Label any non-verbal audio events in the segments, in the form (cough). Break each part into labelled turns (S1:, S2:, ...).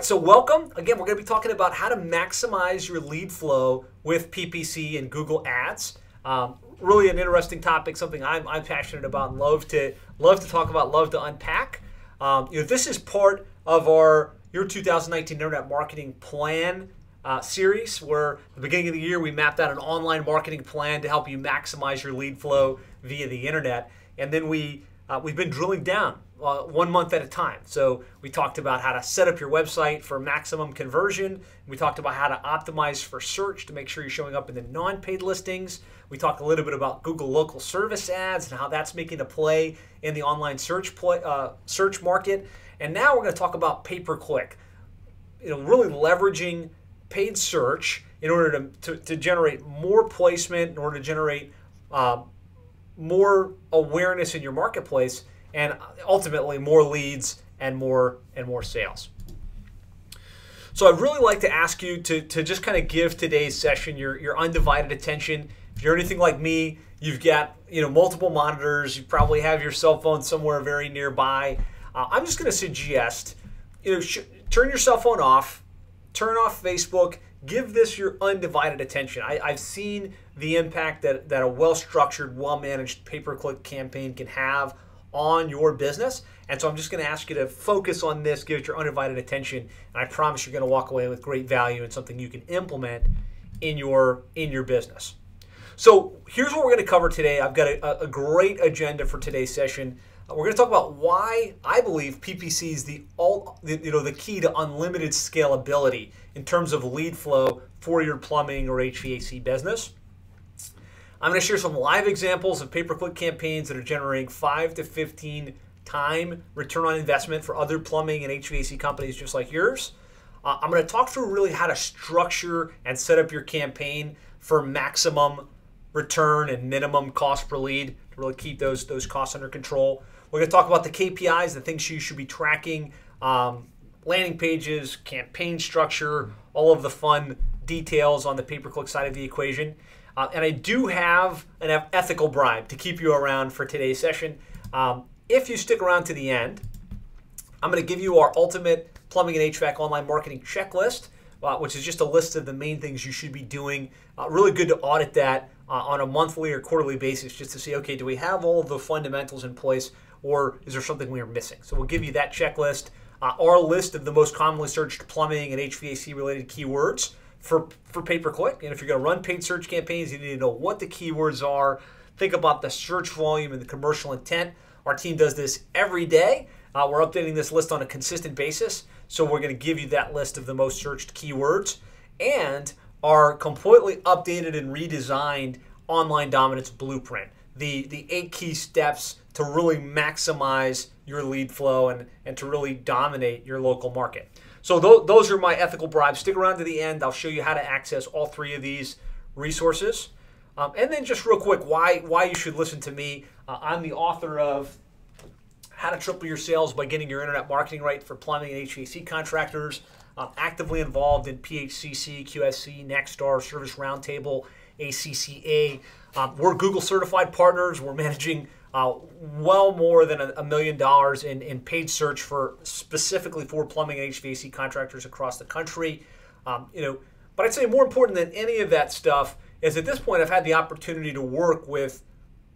S1: right, so welcome. Again, we're going to be talking about how to maximize your lead flow with PPC and Google Ads. Um, really an interesting topic, something I'm, I'm passionate about and love to love to talk about, love to unpack. Um, you know, this is part of our Your 2019 Internet Marketing Plan uh, series, where at the beginning of the year we mapped out an online marketing plan to help you maximize your lead flow via the internet, and then we uh, we've been drilling down uh, one month at a time. So we talked about how to set up your website for maximum conversion. We talked about how to optimize for search to make sure you're showing up in the non-paid listings. We talked a little bit about Google local service ads and how that's making a play in the online search play, uh, search market. And now we're going to talk about pay-per-click. You know, really leveraging paid search in order to, to, to generate more placement, in order to generate uh, more awareness in your marketplace and ultimately more leads and more and more sales. So I'd really like to ask you to, to just kind of give today's session your, your undivided attention. If you're anything like me, you've got you know multiple monitors. You probably have your cell phone somewhere very nearby. Uh, I'm just going to suggest you know turn your cell phone off, turn off Facebook, give this your undivided attention. I, have seen the impact that, that a well structured, well managed pay per click campaign can have on your business. And so I'm just going to ask you to focus on this, give it your undivided attention, and I promise you're going to walk away with great value and something you can implement in your in your business. So here's what we're going to cover today. I've got a, a great agenda for today's session. Uh, we're going to talk about why I believe PPC is the all you know the key to unlimited scalability in terms of lead flow for your plumbing or HVAC business. I'm going to share some live examples of pay-per-click campaigns that are generating 5 to 15 time return on investment for other plumbing and HVAC companies just like yours. Uh, I'm going to talk through really how to structure and set up your campaign for maximum return and minimum cost per lead to really keep those those costs under control. We're going to talk about the KPIs, the things you should be tracking, um, landing pages, campaign structure, all of the fun details on the pay-per-click side of the equation. Uh, and I do have an ethical bribe to keep you around for today's session. Um, if you stick around to the end, I'm going to give you our ultimate plumbing and HVAC online marketing checklist, uh, which is just a list of the main things you should be doing. Uh, really good to audit that uh, on a monthly or quarterly basis just to see, okay, do we have all of the fundamentals in place or is there something we are missing? So we'll give you that checklist, uh, our list of the most commonly searched plumbing and HVAC related keywords for, for pay per click. And if you're going to run paid search campaigns, you need to know what the keywords are. Think about the search volume and the commercial intent. Our team does this every day. Uh, we're updating this list on a consistent basis. So we're going to give you that list of the most searched keywords and our completely updated and redesigned online dominance blueprint. The, the eight key steps to really maximize your lead flow and, and to really dominate your local market. So th- those are my ethical bribes. Stick around to the end. I'll show you how to access all three of these resources. Um, and then just real quick, why why you should listen to me. Uh, I'm the author of How to Triple Your Sales by Getting Your Internet Marketing Right for Plumbing and HVAC Contractors. I'm actively involved in PHCC, QSC, Nexstar, Service Roundtable, ACCA. Um, we're Google certified partners. We're managing uh, well more than a, million dollars in, in paid search for specifically for plumbing and HVAC contractors across the country. Um, you know, but I'd say more important than any of that stuff is at this point I've had the opportunity to work with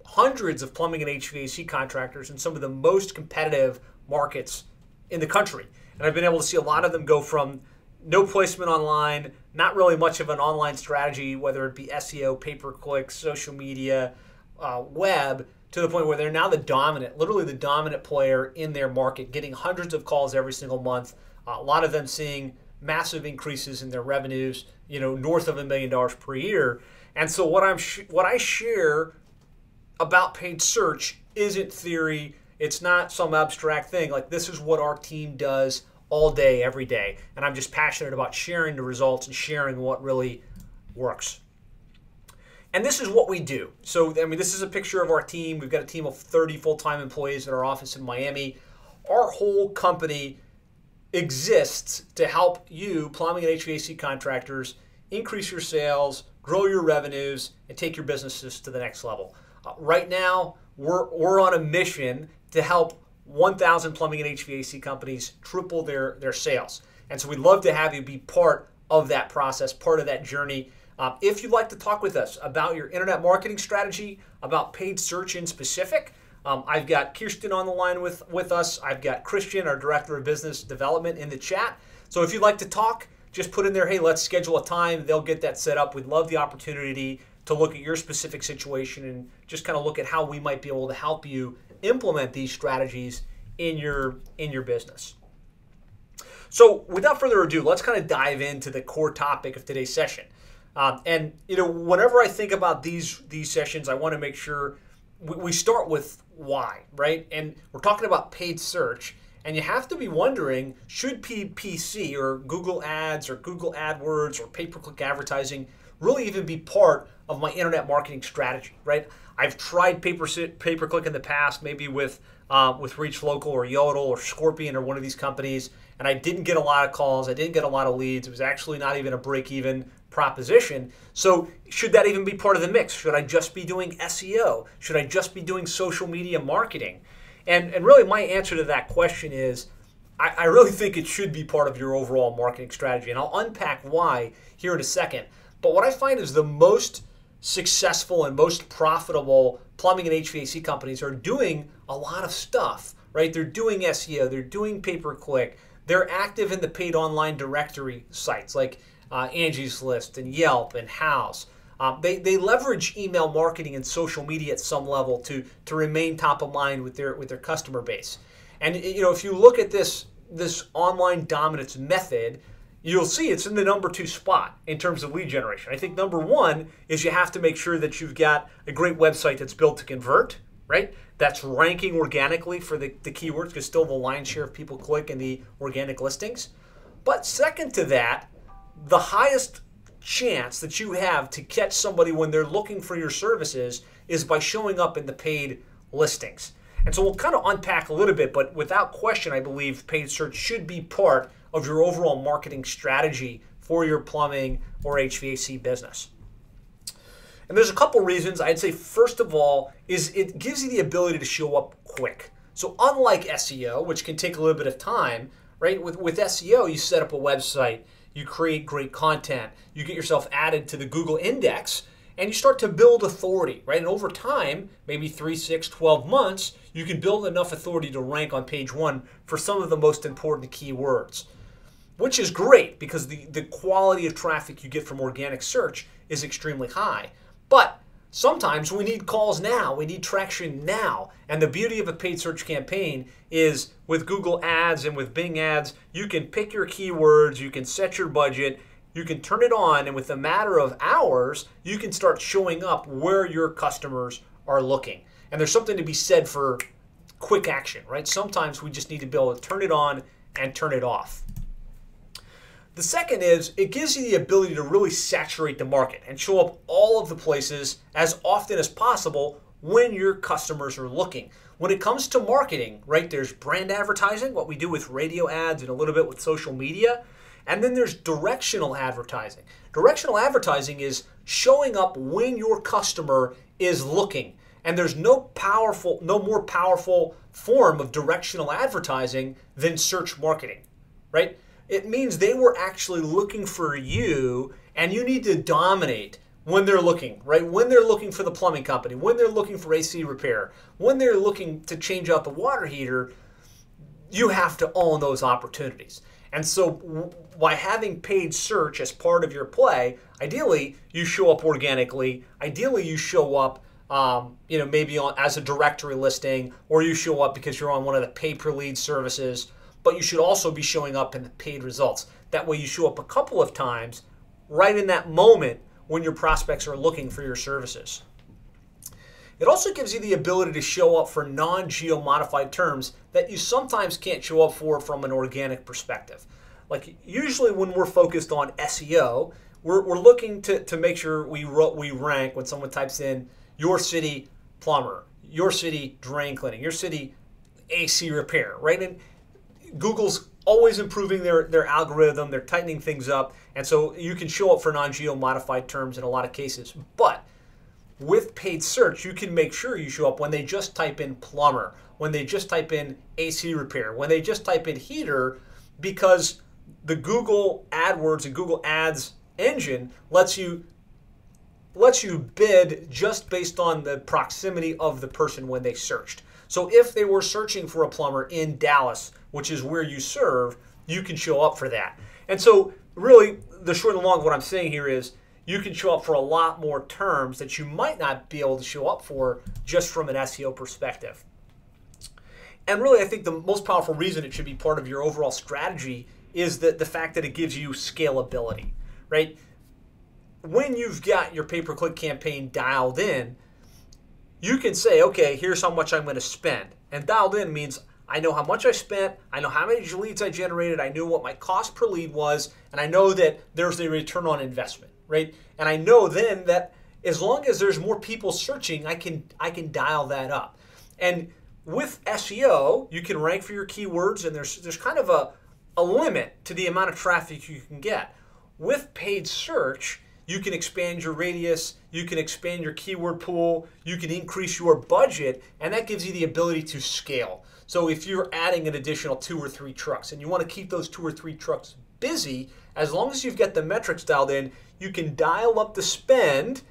S1: hundreds of plumbing and HVAC contractors in some of the most competitive markets in the country. And I've been able to see a lot of them go from no placement online, not really much of an online strategy, whether it be SEO, pay per click, social media, uh, web, to the point where they're now the dominant, literally the dominant player in their market, getting hundreds of calls every single month. Uh, a lot of them seeing massive increases in their revenues, you know, north of a million dollars per year. And so what I'm sh- what I share about paid search isn't theory. It's not some abstract thing. Like this is what our team does all day, every day. And I'm just passionate about sharing the results and sharing what really works. And this is what we do. So, I mean, this is a picture of our team. We've got a team of 30 full time employees at our office in Miami. Our whole company exists to help you, plumbing and HVAC contractors, increase your sales, grow your revenues, and take your businesses to the next level. Uh, right now, we're, we're on a mission to help 1,000 plumbing and HVAC companies triple their, their sales. And so we'd love to have you be part of that process, part of that journey. Um, if you'd like to talk with us about your internet marketing strategy, about paid search in specific, um, I've got Kirsten on the line with, with us. I've got Christian, our Director of Business Development, in the chat. So if you'd like to talk, just put in there, hey, let's schedule a time. They'll get that set up. We'd love the opportunity to look at your specific situation and just kind of look at how we might be able to help you implement these strategies in your in your business. So without further ado, let's kind of dive into the core topic of today's session. Um, and you know, whenever I think about these these sessions, I want to make sure we, we start with why, right? And we're talking about paid search, and you have to be wondering: should PPC or Google Ads or Google AdWords or pay-per-click advertising really even be part of my internet marketing strategy, right? I've tried pay per click in the past, maybe with uh, with Reach Local or Yodle or Scorpion or one of these companies, and I didn't get a lot of calls. I didn't get a lot of leads. It was actually not even a break even proposition. So should that even be part of the mix? Should I just be doing SEO? Should I just be doing social media marketing? And and really, my answer to that question is. I, I really (laughs) think it should be part of your overall marketing strategy, and I'll unpack why here in a second. But what I find is the most successful and most profitable plumbing and HVAC companies are doing a lot of stuff, right? They're doing SEO, they're doing pay per click, they're active in the paid online directory sites like uh, Angie's List and Yelp and Houzz. Um, they, they leverage email marketing and social media at some level to, to remain top of mind with their with their customer base. And you know, if you look at this this online dominance method, you'll see it's in the number two spot in terms of lead generation. I think number one is you have to make sure that you've got a great website that's built to convert, right? That's ranking organically for the, the keywords because still the lion's share of people click in the organic listings. But second to that, the highest chance that you have to catch somebody when they're looking for your services is by showing up in the paid listings. And so we'll kind of unpack a little bit, but without question, I believe paid search should be part of your overall marketing strategy for your plumbing or HVAC business. And there's a couple reasons. I'd say first of all is it gives you the ability to show up quick. So unlike SEO, which can take a little bit of time, right? With with SEO, you set up a website, you create great content, you get yourself added to the Google index, and you start to build authority, right? And over time, maybe 3, 6, 12 months, you can build enough authority to rank on page 1 for some of the most important keywords which is great because the, the quality of traffic you get from organic search is extremely high. But sometimes we need calls now, we need traction now. And the beauty of a paid search campaign is with Google Ads and with Bing Ads, you can pick your keywords, you can set your budget, you can turn it on, and with a matter of hours, you can start showing up where your customers are looking. And there's something to be said for quick action, right? Sometimes we just need to be able to turn it on and turn it off. The second is it gives you the ability to really saturate the market and show up all of the places as often as possible when your customers are looking. When it comes to marketing, right, there's brand advertising, what we do with radio ads and a little bit with social media, and then there's directional advertising. Directional advertising is showing up when your customer is looking. And there's no powerful no more powerful form of directional advertising than search marketing, right? It means they were actually looking for you and you need to dominate when they're looking, right? When they're looking for the plumbing company, when they're looking for AC repair, when they're looking to change out the water heater, you have to own those opportunities. And so, by having paid search as part of your play, ideally you show up organically. Ideally, you show up, um, you know, maybe on as a directory listing, or you show up because you're on one of the pay per lead services but you should also be showing up in the paid results. That way, you show up a couple of times right in that moment when your prospects are looking for your services. It also gives you the ability to show up for non geo modified terms that you sometimes can't show up for from an organic perspective. Like, usually, when we're focused on SEO, we're, we're looking to, to make sure we, we rank when someone types in your city plumber, your city drain cleaning, your city AC repair, right? And Google's always improving their, their algorithm, they're tightening things up, and so you can show up for non geo modified terms in a lot of cases. But with paid search, you can make sure you show up when they just type in plumber, when they just type in AC repair, when they just type in heater, because the Google AdWords and Google Ads engine lets you lets you bid just based on the proximity of the person when they searched. So if they were searching for a plumber in Dallas, which is where you serve, you can show up for that. And so really the short and long of what I'm saying here is you can show up for a lot more terms that you might not be able to show up for just from an SEO perspective. And really, I think the most powerful reason it should be part of your overall strategy is that the fact that it gives you scalability, right? When you've got your pay per click campaign dialed in, you can say, okay, here's how much I'm going to spend. And dialed in means I know how much I spent, I know how many leads I generated, I knew what my cost per lead was, and I know that there's a return on investment, right? And I know then that as long as there's more people searching, I can I can dial that up. And with SEO, you can rank for your keywords and there's there's kind of a a limit to the amount of traffic you can get. With paid search, you can expand your radius, you can expand your keyword pool, you can increase your budget, and that gives you the ability to scale. So if you're adding an additional two or three trucks and you want to keep those two or three trucks busy, as long as you've got the metrics dialed in, you can dial up the spend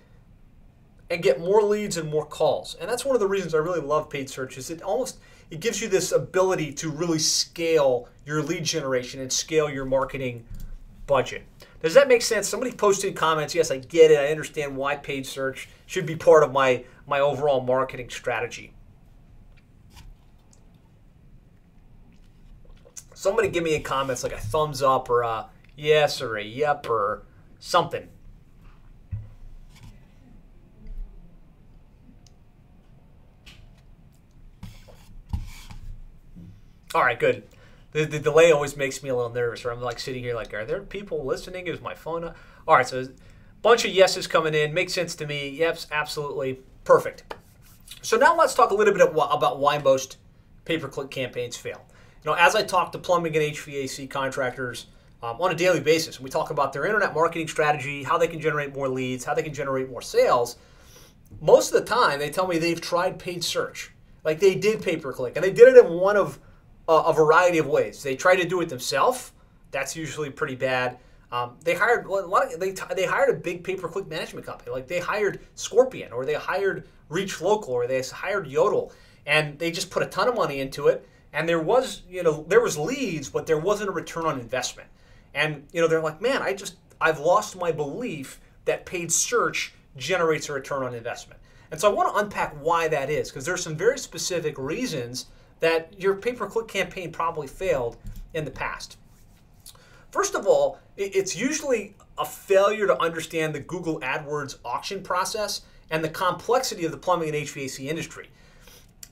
S1: and get more leads and more calls. And that's one of the reasons I really love paid search is it almost it gives you this ability to really scale your lead generation and scale your marketing budget. Does that make sense? Somebody posted comments, yes, I get it. I understand why paid search should be part of my, my overall marketing strategy. Somebody give me a comment like a thumbs up or a yes or a yep or something. All right, good. The, the delay always makes me a little nervous. Where I'm like sitting here, like, are there people listening? Is my phone? Up? All right, so a bunch of yeses coming in. Makes sense to me. Yes, absolutely, perfect. So now let's talk a little bit about why most pay-per-click campaigns fail. You know, as I talk to plumbing and HVAC contractors um, on a daily basis, and we talk about their internet marketing strategy, how they can generate more leads, how they can generate more sales. Most of the time, they tell me they've tried paid search, like they did pay-per-click, and they did it in one of a, a variety of ways. They try to do it themselves. That's usually pretty bad. Um, they hired a lot. Of, they they hired a big pay per click management company. Like they hired Scorpion, or they hired Reach Local, or they hired Yodle, and they just put a ton of money into it. And there was you know there was leads, but there wasn't a return on investment. And you know they're like, man, I just I've lost my belief that paid search generates a return on investment. And so I want to unpack why that is because there's some very specific reasons that your pay per click campaign probably failed in the past. First of all, it's usually a failure to understand the Google AdWords auction process and the complexity of the plumbing and HVAC industry.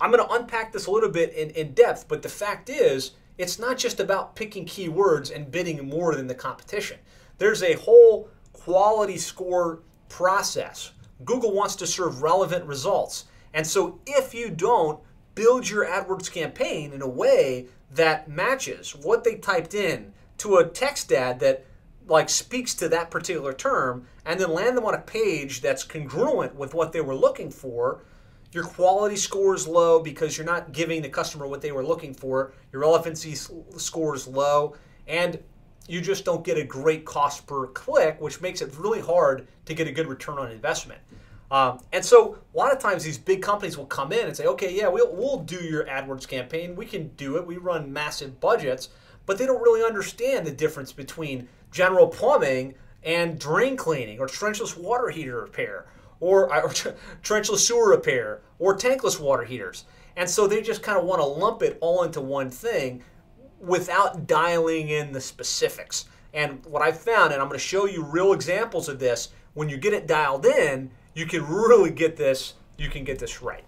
S1: I'm going to unpack this a little bit in, in depth, but the fact is, it's not just about picking keywords and bidding more than the competition. There's a whole quality score process. Google wants to serve relevant results. And so if you don't build your AdWords campaign in a way that matches what they typed in to a text ad that like speaks to that particular term and then land them on a page that's congruent with what they were looking for your quality score is low because you're not giving the customer what they were looking for your relevancy score is low and you just don't get a great cost per click which makes it really hard to get a good return on investment um, and so a lot of times these big companies will come in and say, okay, yeah, we'll, we'll do your AdWords campaign. We can do it. We run massive budgets, but they don't really understand the difference between general plumbing and drain cleaning or trenchless water heater repair or, (laughs) or trenchless sewer repair or tankless water heaters. And so they just kind of want to lump it all into one thing without dialing in the specifics. And what I've found, and I'm going to show you real examples of this, when you get it dialed in, you can really get this, you can get this right.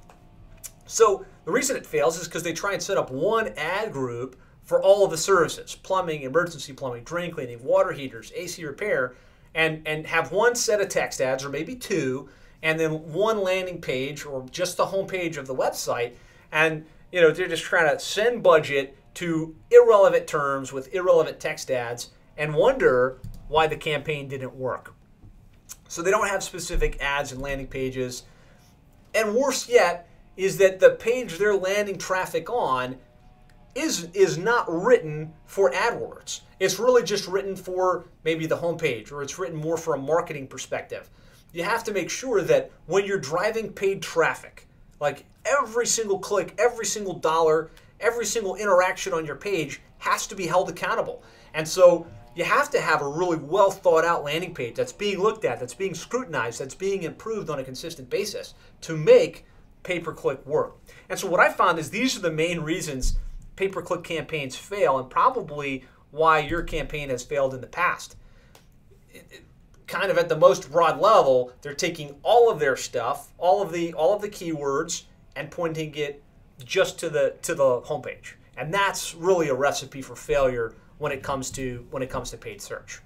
S1: So the reason it fails is because they try and set up one ad group for all of the services, plumbing, emergency plumbing, drain cleaning, water heaters, AC repair, and, and have one set of text ads or maybe two, and then one landing page or just the homepage of the website. And you know, they're just trying to send budget to irrelevant terms with irrelevant text ads and wonder why the campaign didn't work. So they don't have specific ads and landing pages. And worse yet is that the page they're landing traffic on is is not written for AdWords. it's really just written for maybe the homepage or it's written more for a marketing perspective. You have to make sure that when you're driving paid traffic, like every single click, every single dollar, every single interaction on your page has to be held accountable. And so you have to have a really well thought out landing page that's being looked at, that's being scrutinized, that's being improved on a consistent basis to make pay per click work. And so what I found is these are the main reasons pay per click campaigns fail and probably why your campaign has failed in the past. It, it, kind of at the most broad level, they're taking all of their stuff, all of the all of the keywords, and pointing it just to the to the homepage. And that's really a recipe for failure when it comes to when it comes to paid search.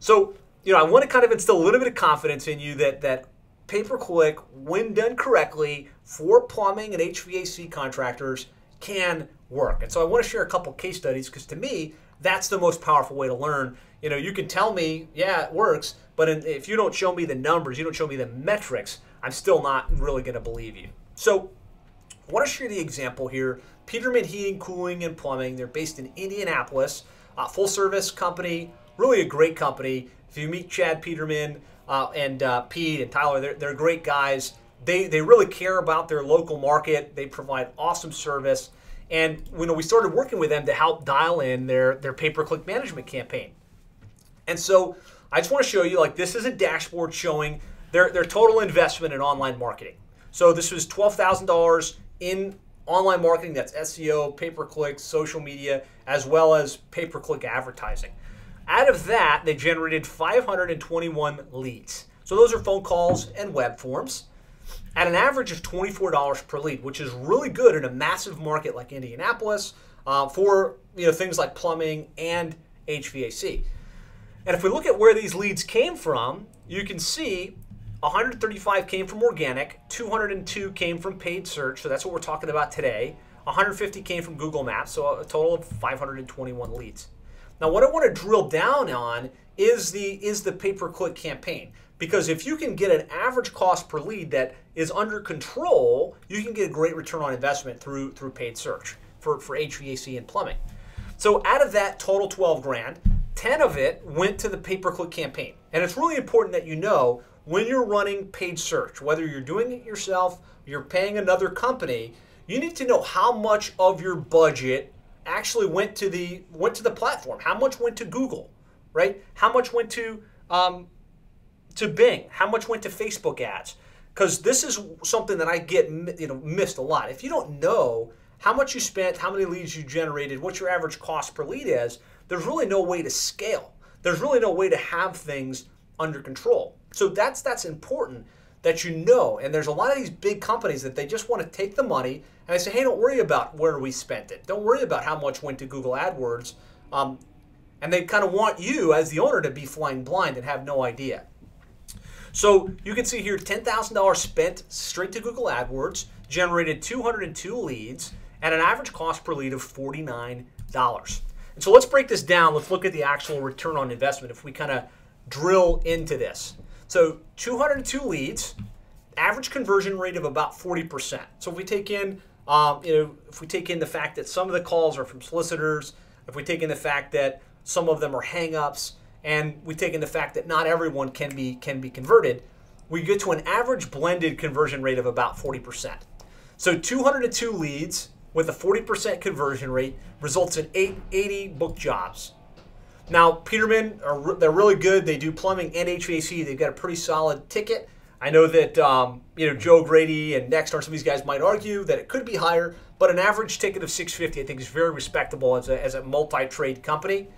S1: So, you know, I want to kind of instill a little bit of confidence in you that that pay per click, when done correctly for plumbing and HVAC contractors, can work. And so I want to share a couple case studies because to me, that's the most powerful way to learn. You know, you can tell me, yeah, it works, but if you don't show me the numbers, you don't show me the metrics, I'm still not really going to believe you. So, I want to share the example here. Peterman Heating, Cooling, and Plumbing. They're based in Indianapolis, uh, full service company, really a great company. If you meet Chad Peterman uh, and uh, Pete and Tyler, they're, they're great guys. They, they really care about their local market. They provide awesome service. And you know, we started working with them to help dial in their, their pay-per-click management campaign. And so I just want to show you, like this is a dashboard showing their, their total investment in online marketing. So this was $12,000 in online marketing, that's SEO, pay-per-click, social media, as well as pay-per-click advertising. Out of that, they generated 521 leads. So those are phone calls and web forms at an average of $24 per lead, which is really good in a massive market like Indianapolis uh, for you know things like plumbing and HVAC. And if we look at where these leads came from, you can see 135 came from organic, 202 came from paid search, so that's what we're talking about today. 150 came from Google Maps, so a total of 521 leads. Now, what I want to drill down on is the is the pay-per-click campaign. Because if you can get an average cost per lead that is under control, you can get a great return on investment through through paid search for, for HVAC and plumbing. So out of that total 12 grand, 10 of it went to the pay-per-click campaign. And it's really important that you know when you're running paid search, whether you're doing it yourself, you're paying another company, you need to know how much of your budget actually went to the went to the platform. How much went to Google, right? How much went to um, to Bing? How much went to Facebook ads? Because this is something that I get you know missed a lot. If you don't know how much you spent, how many leads you generated, what your average cost per lead is, there's really no way to scale. There's really no way to have things under control. So that's that's important that you know. And there's a lot of these big companies that they just want to take the money and they say, hey, don't worry about where we spent it. Don't worry about how much went to Google AdWords. Um, and they kind of want you as the owner to be flying blind and have no idea. So you can see here $10,000 spent straight to Google AdWords, generated 202 leads, at an average cost per lead of $49. And so let's break this down. Let's look at the actual return on investment if we kind of drill into this. So 202 leads, average conversion rate of about 40%. So if we take in, um, you know, if we take in the fact that some of the calls are from solicitors, if we take in the fact that some of them are hangups, and we take in the fact that not everyone can be can be converted, we get to an average blended conversion rate of about 40%. So 202 leads with a 40% conversion rate results in 80 book jobs. Now, Peterman, are, they're really good. They do plumbing and HVAC. They've got a pretty solid ticket. I know that um, you know Joe Grady and Nexstar, some of these guys might argue that it could be higher, but an average ticket of 650 I think is very respectable as a, as a multi-trade company.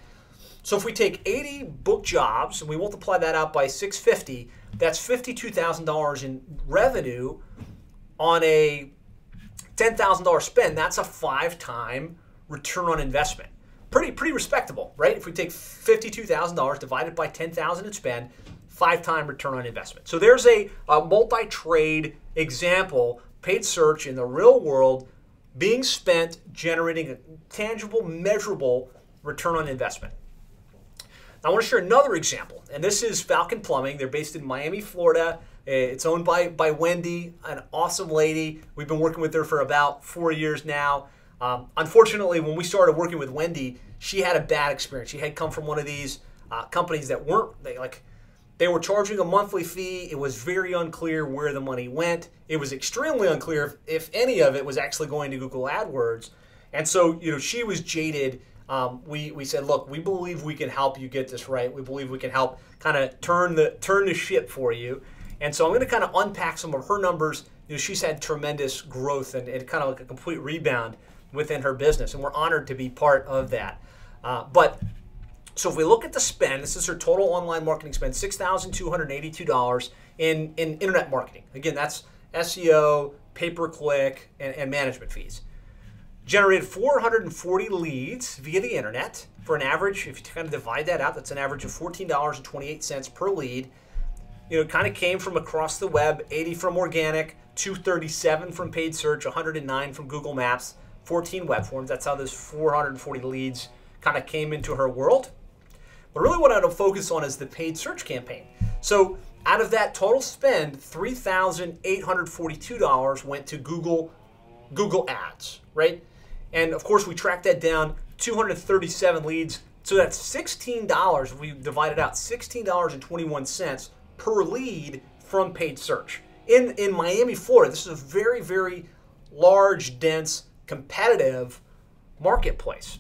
S1: So if we take 80 book jobs and we multiply that out by 650, that's $52,000 in revenue on a $10,000 spend. That's a five-time return on investment. Pretty pretty respectable, right? If we take $52,000 divided by 10,000 in spend, five-time return on investment. So there's a, a multi-trade example, paid search in the real world being spent generating a tangible, measurable return on investment. I want to share another example, and this is Falcon Plumbing. They're based in Miami, Florida. It's owned by, by Wendy, an awesome lady. We've been working with her for about four years now. Um, unfortunately, when we started working with Wendy, she had a bad experience. She had come from one of these uh, companies that weren't they like they were charging a monthly fee. It was very unclear where the money went. It was extremely unclear if, if any of it was actually going to Google AdWords. And so, you know, she was jaded. Um, we, we said, look, we believe we can help you get this right. We believe we can help kind of turn the turn the ship for you. And so I'm going to kind of unpack some of her numbers. You know, she's had tremendous growth and, and kind of like a complete rebound within her business, and we're honored to be part of that. Uh, but so if we look at the spend, this is her total online marketing spend, six thousand two hundred eighty-two dollars in in internet marketing. Again, that's SEO, pay per click, and, and management fees. Generated 440 leads via the internet for an average. If you kind of divide that out, that's an average of $14.28 per lead. You know, kind of came from across the web, 80 from organic, 237 from paid search, 109 from Google Maps, 14 web forms. That's how those 440 leads kind of came into her world. But really, what I want to focus on is the paid search campaign. So, out of that total spend, $3,842 went to Google Google Ads, right? And of course, we tracked that down 237 leads. So that's $16. If we divided out, $16.21 per lead from paid search. In, in Miami, Florida, this is a very, very large, dense, competitive marketplace.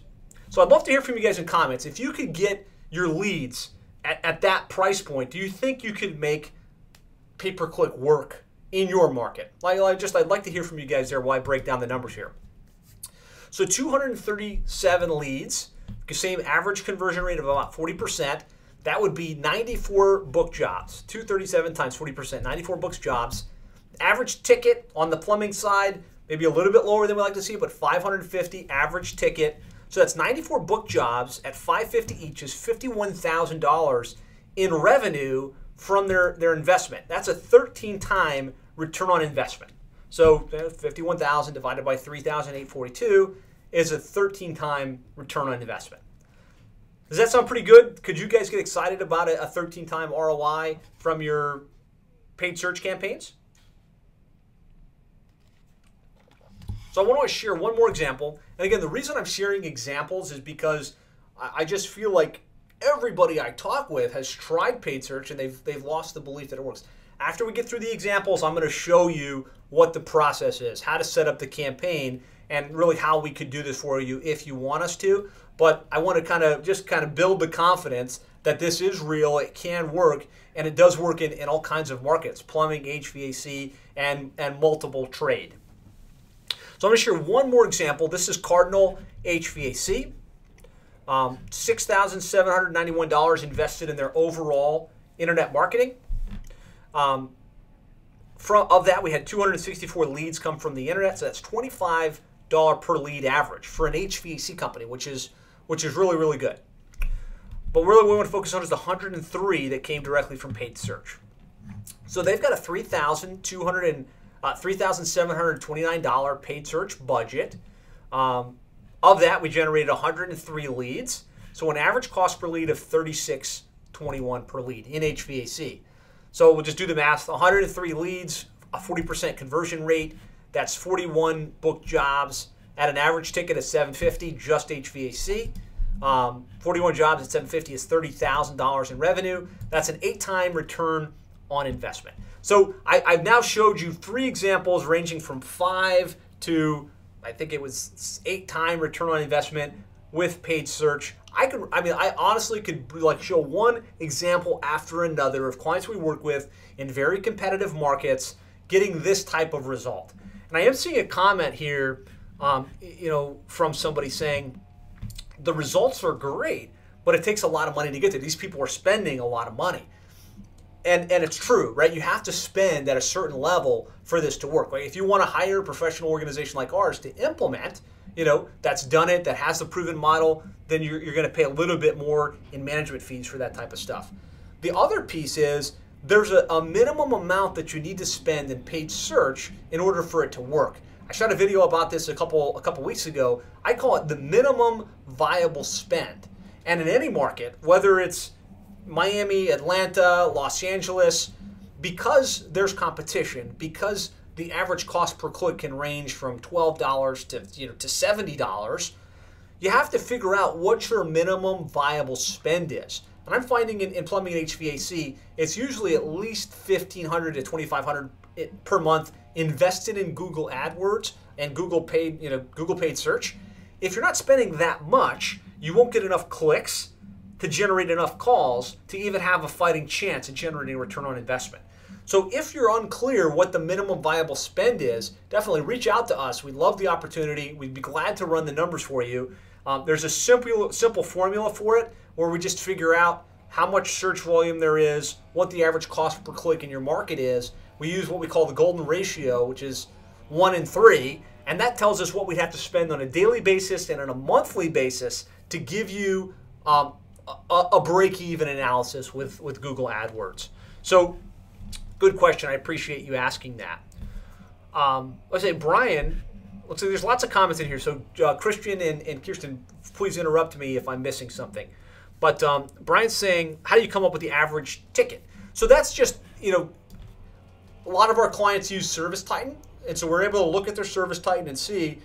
S1: So I'd love to hear from you guys in comments. If you could get your leads at, at that price point, do you think you could make pay per click work in your market? Like, like just I'd like to hear from you guys there while I break down the numbers here. So 237 leads, same average conversion rate of about 40%. That would be 94 book jobs. 237 times 40%, 94 books jobs. Average ticket on the plumbing side, maybe a little bit lower than we like to see, but 550 average ticket. So that's 94 book jobs at 550 each is $51,000 in revenue from their, their investment. That's a 13 time return on investment. So uh, 51,000 divided by 3,842 is a 13 time return on investment. Does that sound pretty good? Could you guys get excited about a 13 time ROI from your paid search campaigns? So I want to share one more example. And again, the reason I'm sharing examples is because I just feel like everybody I talk with has tried paid search and they've, they've lost the belief that it works. After we get through the examples, I'm going to show you what the process is, how to set up the campaign, and really how we could do this for you if you want us to. But I want to kind of just kind of build the confidence that this is real, it can work, and it does work in, in all kinds of markets plumbing, HVAC, and, and multiple trade. So I'm going to share one more example. This is Cardinal HVAC. Um, $6,791 invested in their overall internet marketing. Um, from of that, we had 264 leads come from the internet, so that's 25 dollar per lead average for an HVAC company, which is which is really really good. But really, what we want to focus on is the 103 that came directly from paid search. So they've got a 3,200 uh, $3,729 paid search budget. Um, of that, we generated 103 leads. So an average cost per lead of 36.21 per lead in HVAC. So we'll just do the math. 103 leads, a 40% conversion rate. That's 41 book jobs at an average ticket of 750 just HVAC. Um, 41 jobs at 750 is $30,000 in revenue. That's an eight-time return on investment. So I, have now showed you three examples ranging from five to I think it was eight time return on investment with paid search. I could, I mean, I honestly could like show one example after another of clients we work with in very competitive markets getting this type of result. And I am seeing a comment here, um, you know, from somebody saying the results are great, but it takes a lot of money to get there. These people are spending a lot of money and and it's true, right? You have to spend at a certain level for this to work. Like if you want to hire a professional organization like ours to implement, you know, that's done it, that has the proven model, then you're, you're going to pay a little bit more in management fees for that type of stuff. The other piece is there's a, a minimum amount that you need to spend in paid search in order for it to work. I shot a video about this a couple a couple weeks ago. I call it the minimum viable spend. And in any market, whether it's Miami, Atlanta, Los Angeles, because there's competition, because the average cost per click can range from twelve dollars to you know to seventy dollars, you have to figure out what your minimum viable spend is. And I'm finding in, in plumbing and HVAC, it's usually at least 1500 to 2500 eh, per month invested in Google AdWords and Google paid, you know, Google paid search. If you're not spending that much, you won't get enough clicks to generate enough calls to even have a fighting chance at generating return on investment. So if you're unclear what the minimum viable spend is, definitely reach out to us. We'd love the opportunity. We'd be glad to run the numbers for you. Um, there's a simple simple formula for it where we just figure out how much search volume there is, what the average cost per click in your market is. We use what we call the golden ratio, which is one in three, and that tells us what we'd have to spend on a daily basis and on a monthly basis to give you um, a, a break-even analysis with, with Google AdWords. So, good question. I appreciate you asking that. Um, let's say Brian. Let's like there's lots of comments in here. So uh, Christian and, and Kirsten, please interrupt me if I'm missing something. But um, Brian's saying, how do you come up with the average ticket? So that's just you know, a lot of our clients use Service Titan, and so we're able to look at their Service Titan and see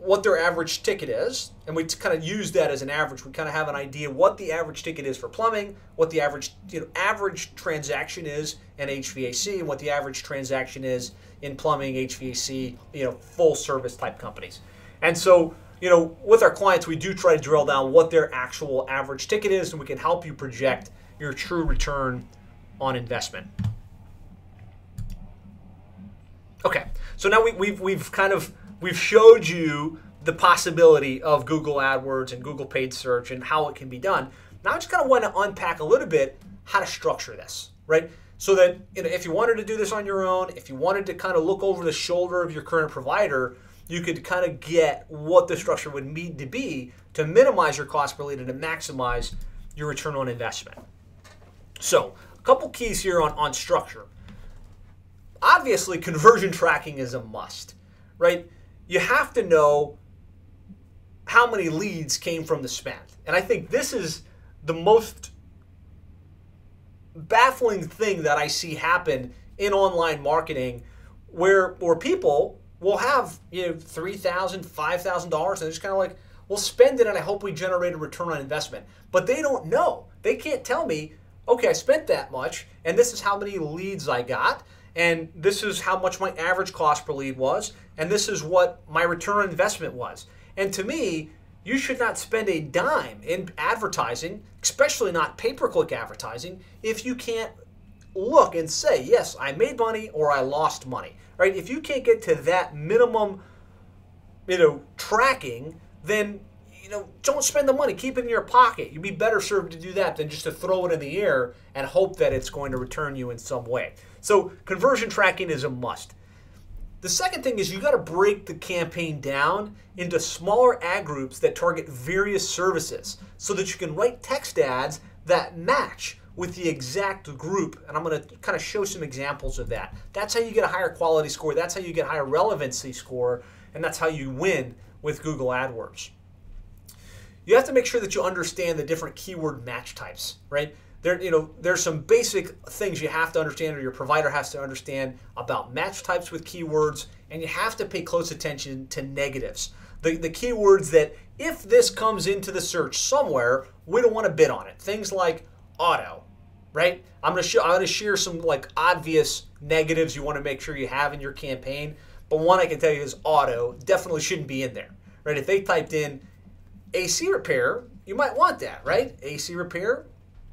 S1: what their average ticket is, and we kind of use that as an average. We kind of have an idea what the average ticket is for plumbing, what the average you know average transaction is in HVAC, and what the average transaction is in plumbing, HVAC, you know, full service type companies. And so, you know, with our clients, we do try to drill down what their actual average ticket is, and we can help you project your true return on investment. Okay, so now we, we've we've kind of we've showed you the possibility of Google AdWords and Google paid search and how it can be done. Now I just kind of want to unpack a little bit how to structure this, right? So that you know, if you wanted to do this on your own, if you wanted to kind of look over the shoulder of your current provider, you could kind of get what the structure would need to be to minimize your cost per lead and to maximize your return on investment. So, a couple keys here on, on structure. Obviously, conversion tracking is a must, right? You have to know how many leads came from the spend. And I think this is the most baffling thing that I see happen in online marketing where where people will have, you know, $3,000, $5,000 and they're just kind of like, we'll spend it and I hope we generate a return on investment. But they don't know. They can't tell me, okay, I spent that much and this is how many leads I got and this is how much my average cost per lead was, and this is what my return on investment was. And to me, you should not spend a dime in advertising, especially not pay per click advertising, if you can't look and say, yes, I made money or I lost money. Right? If you can't get to that minimum, you know, tracking, then you know, don't spend the money. Keep it in your pocket. You'd be better served to do that than just to throw it in the air and hope that it's going to return you in some way. So conversion tracking is a must. The second thing is you got to break the campaign down into smaller ad groups that target various services so that you can write text ads that match with the exact group. And I'm going to kind of show some examples of that. That's how you get a higher quality score. That's how you get a higher relevancy score. And that's how you win with Google AdWords. You have to make sure that you understand the different keyword match types, right? There you know there's some basic things you have to understand or your provider has to understand about match types with keywords and you have to pay close attention to negatives. The, the keywords that if this comes into the search somewhere we don't want to bid on it. Things like auto right? I'm to show i'm to share some like obvious negatives you want to make sure you have in your campaign but one i can tell you is auto definitely shouldn't be in there right? If they typed in ac repair you might want that right? Ac repair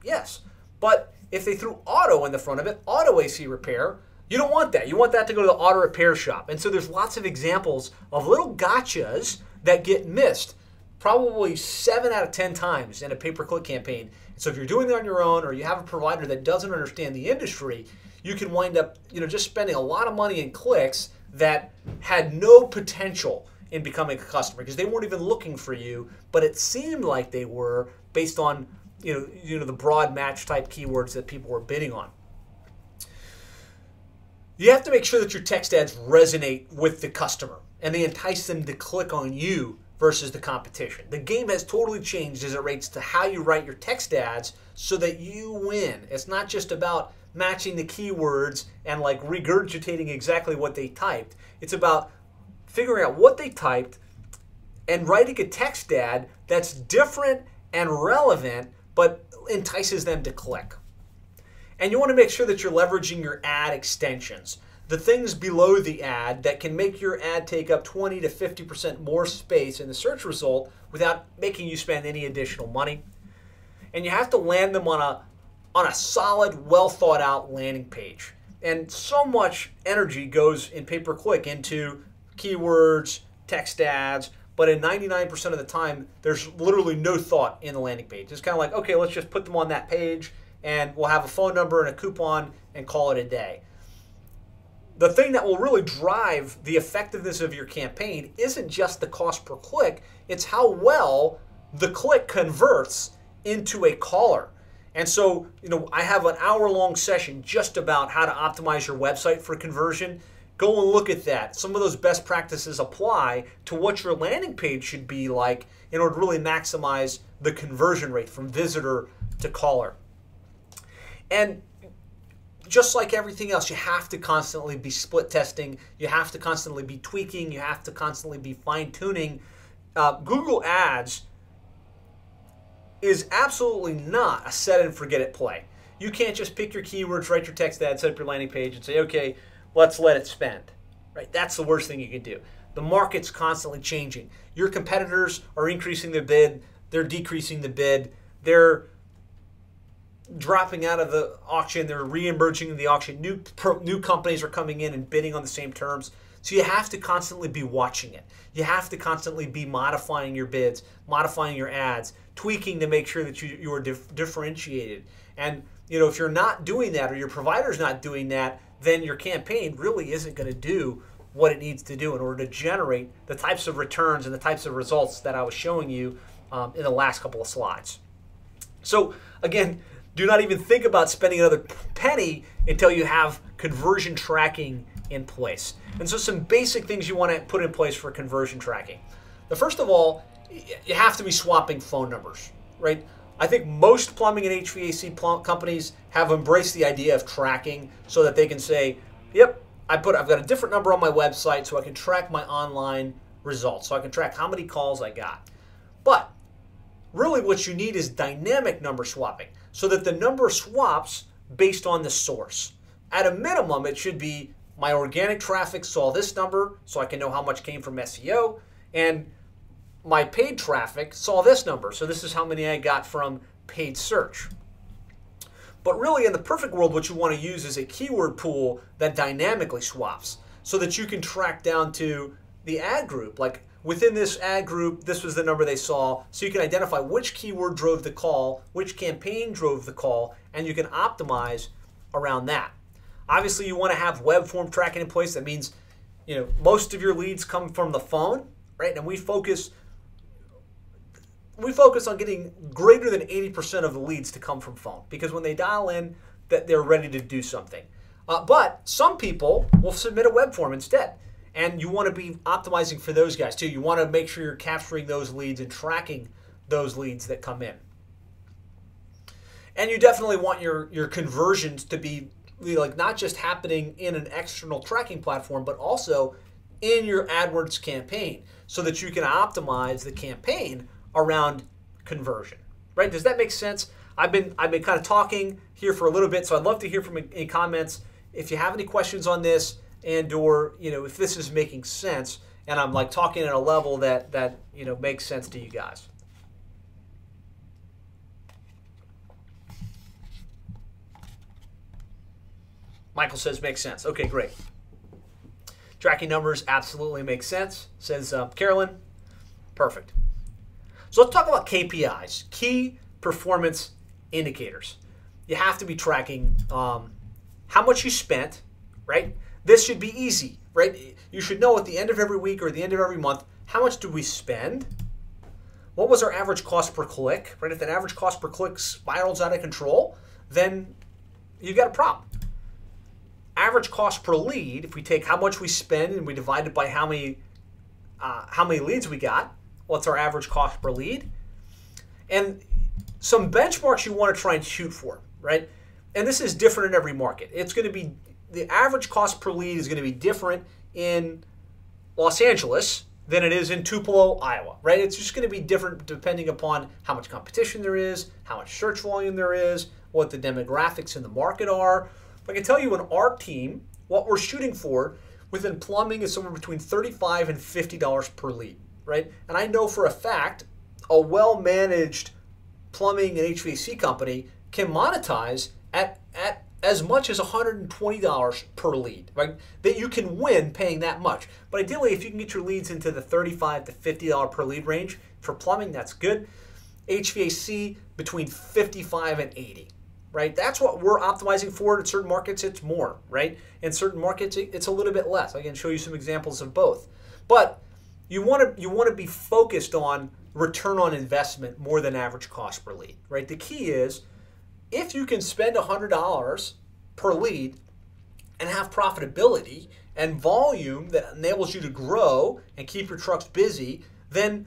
S1: Yes. But if they threw auto in the front of it, auto AC repair, you don't want that. You want that to go to the auto repair shop. And so there's lots of examples of little gotchas that get missed probably seven out of 10 times in a pay per click campaign. So if you're doing it on your own or you have a provider that doesn't understand the industry, you can wind up, you know, just spending a lot of money in clicks that had no potential in becoming a customer because they weren't even looking for you, but it seemed like they were based on you know, you know the broad match type keywords that people were bidding on. You have to make sure that your text ads resonate with the customer and they entice them to click on you versus the competition. The game has totally changed as it relates to how you write your text ads so that you win. It's not just about matching the keywords and like regurgitating exactly what they typed. It's about figuring out what they typed, and writing a text ad that's different and relevant, but entices them to click. And you want to make sure that you're leveraging your ad extensions, the things below the ad that can make your ad take up 20 to 50% more space in the search result without making you spend any additional money. And you have to land them on a on a solid, well thought out landing page. And so much energy goes in pay per click into keywords, text ads, but in 99% of the time, there's literally no thought in the landing page. It's kind of like, okay, let's just put them on that page and we'll have a phone number and a coupon and call it a day. The thing that will really drive the effectiveness of your campaign isn't just the cost per click, it's how well the click converts into a caller. And so, you know, I have an hour long session just about how to optimize your website for conversion. Go and look at that. Some of those best practices apply to what your landing page should be like in order to really maximize the conversion rate from visitor to caller. And just like everything else, you have to constantly be split testing. You have to constantly be tweaking. You have to constantly be fine tuning. Uh, Google Ads is absolutely not a set and forget it play. You can't just pick your keywords, write your text ad, set up your landing page, and say, okay, let's let it spend. Right? That's the worst thing you can do. The market's constantly changing. Your competitors are increasing their bid, they're decreasing the bid, they're dropping out of the auction, they're re-emerging in the auction. New new companies are coming in and bidding on the same terms. So you have to constantly be watching it. You have to constantly be modifying your bids, modifying your ads, tweaking to make sure that you, you are dif- differentiated. And you know, if you're not doing that or your provider's not doing that, then your campaign really isn't going to do what it needs to do in order to generate the types of returns and the types of results that I was showing you um, in the last couple of slides. So again, do not even think about spending another penny until you have conversion tracking in place. And so some basic things you want to put in place for conversion tracking. The first of all, you have to be swapping phone numbers, right? I think most plumbing and HVAC pl- companies have embraced the idea of tracking so that they can say, "Yep, I put I've got a different number on my website so I can track my online results. So I can track how many calls I got." But really what you need is dynamic number swapping so that the number swaps based on the source. At a minimum, it should be my organic traffic saw this number so I can know how much came from SEO and my paid traffic saw this number. So this is how many I got from paid search. But really, in the perfect world, what you want to use is a keyword pool that dynamically swaps so that you can track down to the ad group. Like within this ad group, this was the number they saw. So you can identify which keyword drove the call, which campaign drove the call, and you can optimize around that. Obviously, you want to have web form tracking in place. That means, you know, most of your leads come from the phone, right? And we focus we focus on getting greater than 80% of the leads to come from phone because when they dial in that they're ready to do something. Uh, but some people will submit a web form instead and you want to be optimizing for those guys too. You want to make sure you're capturing those leads and tracking those leads that come in. And you definitely want your your conversions to be like not just happening in an external tracking platform but also in your AdWords campaign so that you can optimize the campaign around conversion. Right? Does that make sense? I've been I've been kind of talking here for a little bit, so I'd love to hear from any comments. If you have any questions on this, and or you know if this is making sense, and I'm like talking at a level that that you know makes sense to you guys. Michael says makes sense. Okay, great. Tracking numbers absolutely makes sense, says uh, Carolyn. Perfect. So let's talk about KPIs, key performance indicators. You have to be tracking um, how much you spent, right? This should be easy, right? You should know at the end of every week or the end of every month how much did we spend? What was our average cost per click, right? If that average cost per click spirals out of control, then you've got a problem. Average cost per lead, if we take how much we spend and we divide it by how many uh, how many leads we got, what's our average cost per lead, and some benchmarks you want to try and shoot for, right? And this is different in every market. It's going to be the average cost per lead is going to be different in Los Angeles than it is in Tupelo, Iowa, right? It's just going to be different depending upon how much competition there is, how much search volume there is, what the demographics in the market are. But I can tell you in our team, what we're shooting for within plumbing is somewhere between 35 and $50 per lead, right? And I know for a fact a well managed plumbing and HVAC company can monetize at, at as much as $120 per lead, right? That you can win paying that much. But ideally, if you can get your leads into the 35 to $50 per lead range for plumbing, that's good. HVAC between 55 and 80, right? That's what we're optimizing for. In certain markets, it's more, right? In certain markets, it's a little bit less. I can show you some examples of both. But you want to you want to be focused on return on investment more than average cost per lead, right? The key is if you can spend $100 per lead and have profitability and volume that enables you to grow and keep your trucks busy, then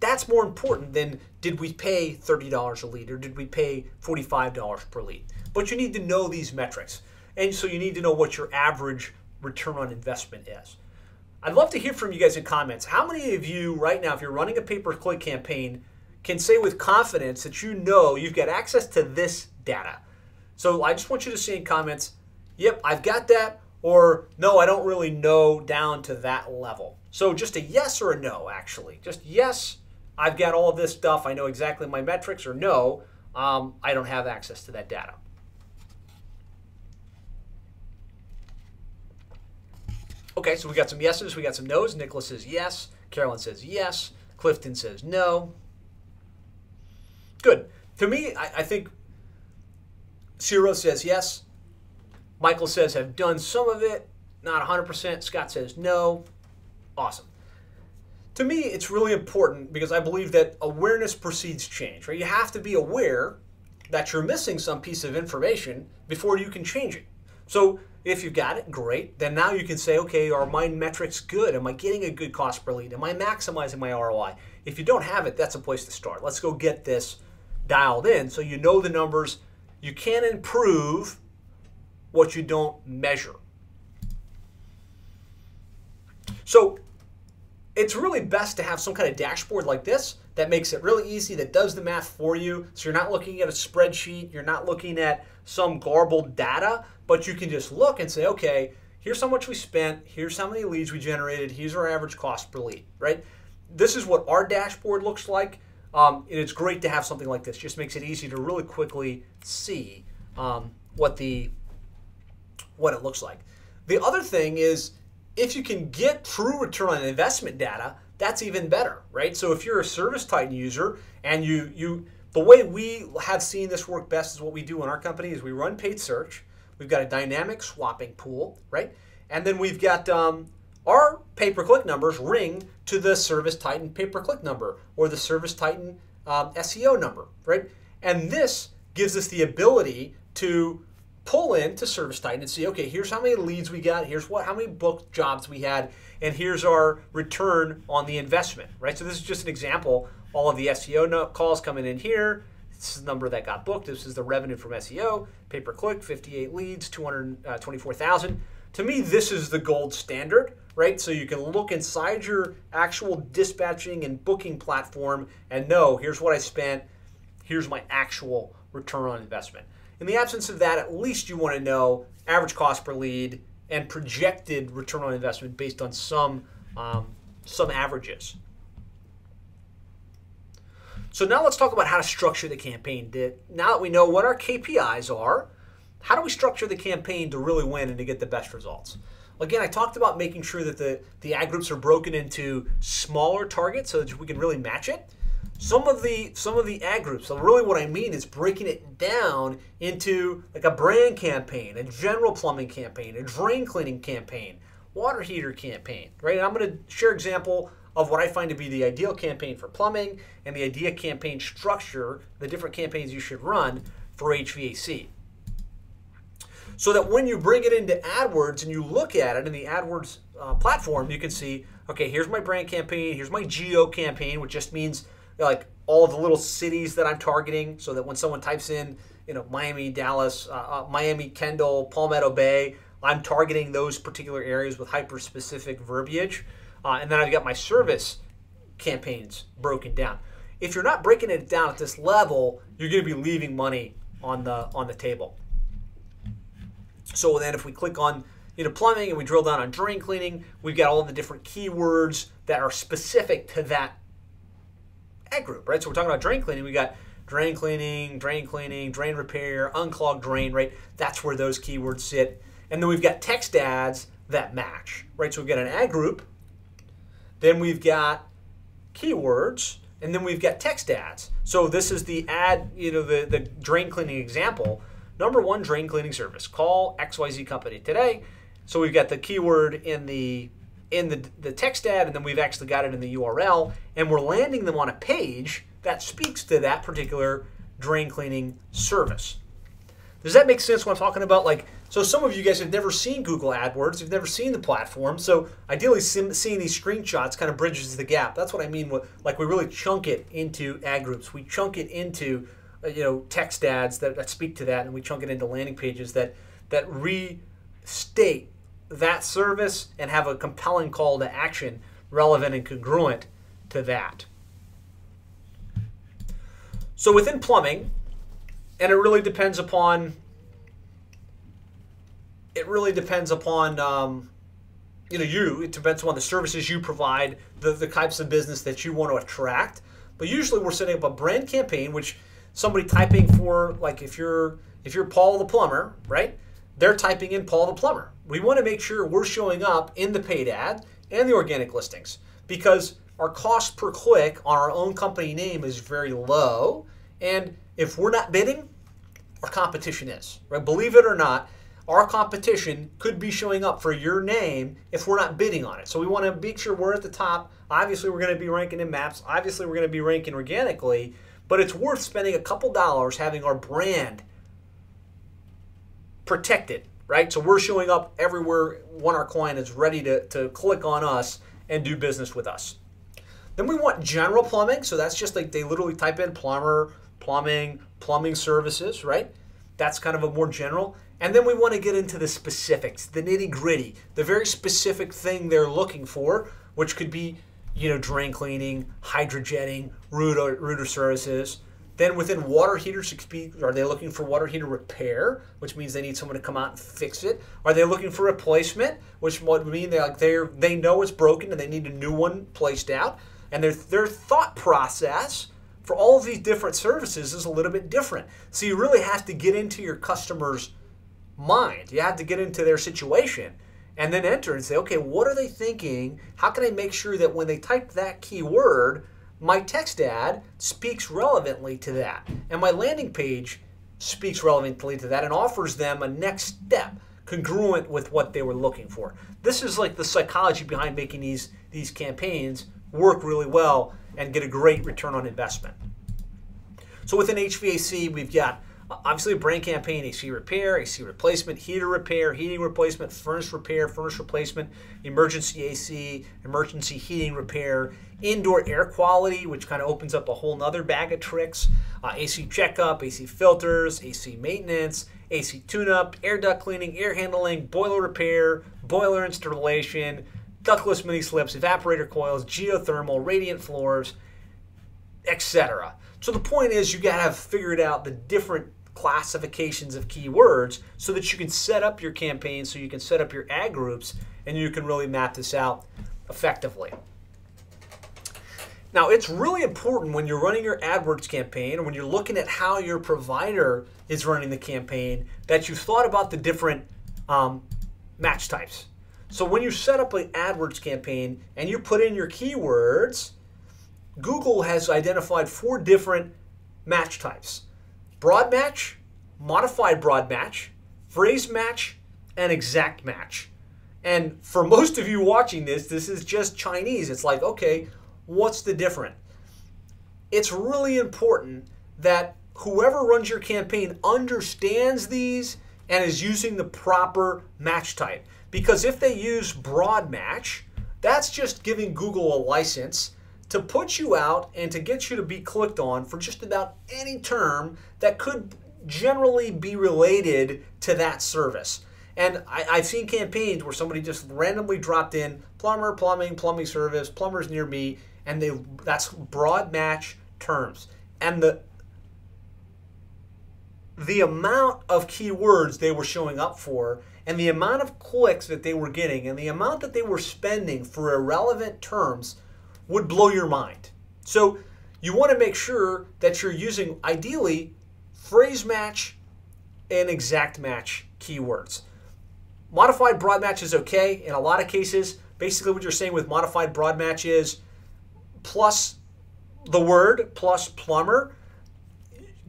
S1: that's more important than did we pay $30 a lead or did we pay $45 per lead. But you need to know these metrics. And so you need to know what your average return on investment is. I'd love to hear from you guys in comments. How many of you right now, if you're running a pay-per-click campaign, can say with confidence that you know you've got access to this data. So I just want you to see in comments, yep, I've got that, or no, I don't really know down to that level. So just a yes or a no, actually. Just yes, I've got all of this stuff, I know exactly my metrics, or no, um, I don't have access to that data. Okay, so we got some yeses, we got some nos. Nicholas says yes. Carolyn says yes. Clifton says no. Good. To me, I, I think Ciro says yes. Michael says have done some of it, not 100%. Scott says no. Awesome. To me, it's really important because I believe that awareness precedes change, right? You have to be aware that you're missing some piece of information before you can change it. So if you've got it, great. Then now you can say, okay, are my metrics good? Am I getting a good cost per lead? Am I maximizing my ROI? If you don't have it, that's a place to start. Let's go get this dialed in so you know the numbers. You can't improve what you don't measure. So it's really best to have some kind of dashboard like this that makes it really easy, that does the math for you. So you're not looking at a spreadsheet, you're not looking at some garbled data, but you can just look and say, okay, here's how much we spent, here's how many leads we generated, here's our average cost per lead, right? This is what our dashboard looks like. Um, and it's great to have something like this. Just makes it easy to really quickly see um, what the what it looks like. The other thing is if you can get true return on investment data, that's even better, right? So if you're a ServiceTitan user and you you the way we have seen this work best is what we do in our company is we run paid search. We've got a dynamic swapping pool, right? And then we've got um, our pay-per-click numbers ring to the ServiceTitan pay-per-click number or the ServiceTitan um, SEO number, right? And this gives us the ability to pull into ServiceTitan and see, okay, here's how many leads we got, here's what how many booked jobs we had, and here's our return on the investment, right? So this is just an example. All of the SEO calls coming in here. This is the number that got booked. This is the revenue from SEO. Pay per click, 58 leads, 224,000. Uh, to me, this is the gold standard right? So you can look inside your actual dispatching and booking platform and know here's what I spent, here's my actual return on investment. In the absence of that, at least you want to know average cost per lead and projected return on investment based on some um, some averages. So now let's talk about how to structure the campaign. Now that we know what our KPIs are, how do we structure the campaign to really win and to get the best results? Again, I talked about making sure that the, the ad groups are broken into smaller targets so that we can really match it. Some of the some of the ad groups, so really what I mean is breaking it down into like a brand campaign, a general plumbing campaign, a drain cleaning campaign, water heater campaign, right? And I'm going to share example of what I find to be the ideal campaign for plumbing and the ideal campaign structure, the different campaigns you should run for HVAC so that when you bring it into AdWords and you look at it in the AdWords uh, platform, you can see, okay, here's my brand campaign, here's my geo campaign, which just means like all of the little cities that I'm targeting, so that when someone types in, you know, Miami, Dallas, uh, uh, Miami, Kendall, Palmetto Bay, I'm targeting those particular areas with hyper specific verbiage. Uh, and then I've got my service campaigns broken down. If you're not breaking it down at this level, you're going to be leaving money on the on the table. So then, if we click on you know plumbing and we drill down on drain cleaning, we've got all the different keywords that are specific to that ad group, right? So we're talking about drain cleaning. We got drain cleaning, drain cleaning, drain repair, unclogged drain, right? That's where those keywords sit. And then we've got text ads that match, right? So we've got an ad group, then we've got keywords, and then we've got text ads. So this is the ad, you know, the, the drain cleaning example. Number one drain cleaning service. Call XYZ company today. So we've got the keyword in the in the, the text ad, and then we've actually got it in the URL, and we're landing them on a page that speaks to that particular drain cleaning service. Does that make sense when I'm talking about like so some of you guys have never seen Google AdWords, you've never seen the platform. So ideally seeing these screenshots kind of bridges the gap. That's what I mean with like we really chunk it into ad groups. We chunk it into uh, you know text ads that, that speak to that and we chunk it into landing pages that that restate that service and have a compelling call to action relevant and congruent to that. So within plumbing, and it really depends upon it really depends upon um, you know you. It depends upon the services you provide the, the types of business that you want to attract. But usually we're setting up a brand campaign which somebody typing for like if you're if you're paul the plumber right? They're typing in paul the plumber. We want to make sure we're showing up in the paid ad and the organic listings because our cost per click on our own company name is very low. And if we're not bidding our competition is right? Believe it or not our competition could be showing up for your name if we're not bidding on it. So we want to make sure we're at the top. Obviously, we're going to be ranking in maps. Obviously, we're going to be ranking organically, but it's worth spending a couple dollars having our brand protected, right? So we're showing up everywhere when our client is ready to, to click on us and do business with us. Then we want general plumbing. So that's just like they literally type in plumber, plumbing, plumbing services, right? That's kind of a more general. And then we want to get into the specifics, the nitty gritty, the very specific thing they're looking for, which could be, you know, drain cleaning, hydrojetting, router, router services. Then within water heaters, are they looking for water heater repair, which means they need someone to come out and fix it? Are they looking for replacement, which would mean they like they they know it's broken and they need a new one placed out? And their their thought process for all of these different services is a little bit different. So you really have to get into your customers' mind. You have to get into their situation and then enter and say, okay, what are they thinking? How can I make sure that when they type that keyword, my text ad speaks relevantly to that, and my landing page speaks relevantly to that and offers them a next step congruent with what they were looking for. This is like the psychology behind making these these campaigns work really well and get a great return on investment. So within HVAC, we've got Obviously, a brand campaign, AC repair, AC replacement, heater repair, heating replacement, furnace repair, furnace replacement, emergency AC, emergency heating repair, indoor air quality, which kind of opens up a whole nother bag of tricks, uh, AC checkup, AC filters, AC maintenance, AC tune-up, air duct cleaning, air handling, boiler repair, boiler installation, ductless mini splits, evaporator coils, geothermal, radiant floors, etc. So the point is you got to have figured out the different classifications of keywords so that you can set up your campaign, so you can set up your ad groups, and you can really map this out effectively. Now, it's really important when you're running your AdWords campaign or when you're looking at how your provider is running the campaign that you've thought about the different um, match types. So when you set up an AdWords campaign and you put in your keywords, Google has identified four different match types broad match, modified broad match, phrase match, and exact match. And for (laughs) most of you watching this, this is just Chinese. It's like, okay, what's the difference? It's really important that whoever runs your campaign understands these and is using the proper match type. Because if they use broad match, that's just giving Google a license to put you out and to get you to be clicked on for just about any term that could generally be related to that service. And I, I've seen campaigns where somebody just randomly dropped in plumber, plumbing, plumbing service, plumbers near me, and they that's broad match terms. And the the amount of keywords they were showing up for and the amount of clicks that they were getting and the amount that they were spending for irrelevant terms would blow your mind. So you want to make sure that you're using ideally phrase match and exact match keywords. Modified broad match is okay in a lot of cases. Basically, what you're saying with modified broad match is plus the word plus plumber.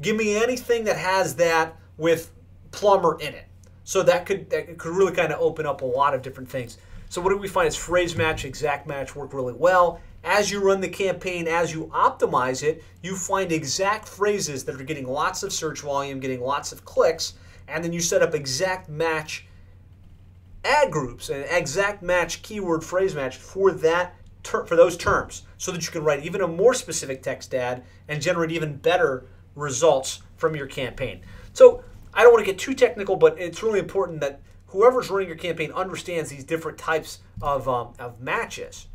S1: Give me anything that has that with plumber in it. So that could that could really kind of open up a lot of different things. So what do we find is phrase match, exact match work really well. As you run the campaign, as you optimize it, you find exact phrases that are getting lots of search volume, getting lots of clicks, and then you set up exact match ad groups and exact match keyword phrase match for that ter- for those terms so that you can write even a more specific text ad and generate even better results from your campaign. So I don't want to get too technical, but it's really important that whoever's running your campaign understands these different types of, um, of matches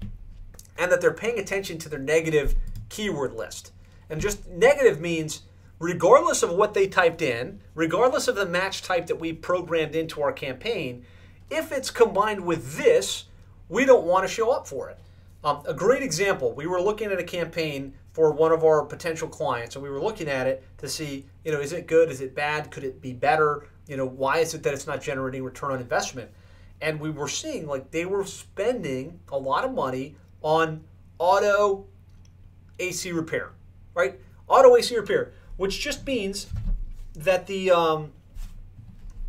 S1: and that they're paying attention to their negative keyword list. And just negative means regardless of what they typed in, regardless of the match type that we programmed into our campaign, if it's combined with this, we don't want to show up for it. Um, a great example, we were looking at a campaign for one of our potential clients, and we were looking at it to see, you know, is it good? Is it bad? Could it be better? You know, why is it that it's not generating return on investment? And we were seeing like they were spending a lot of money on auto AC repair, right? Auto AC repair, which just means that the um,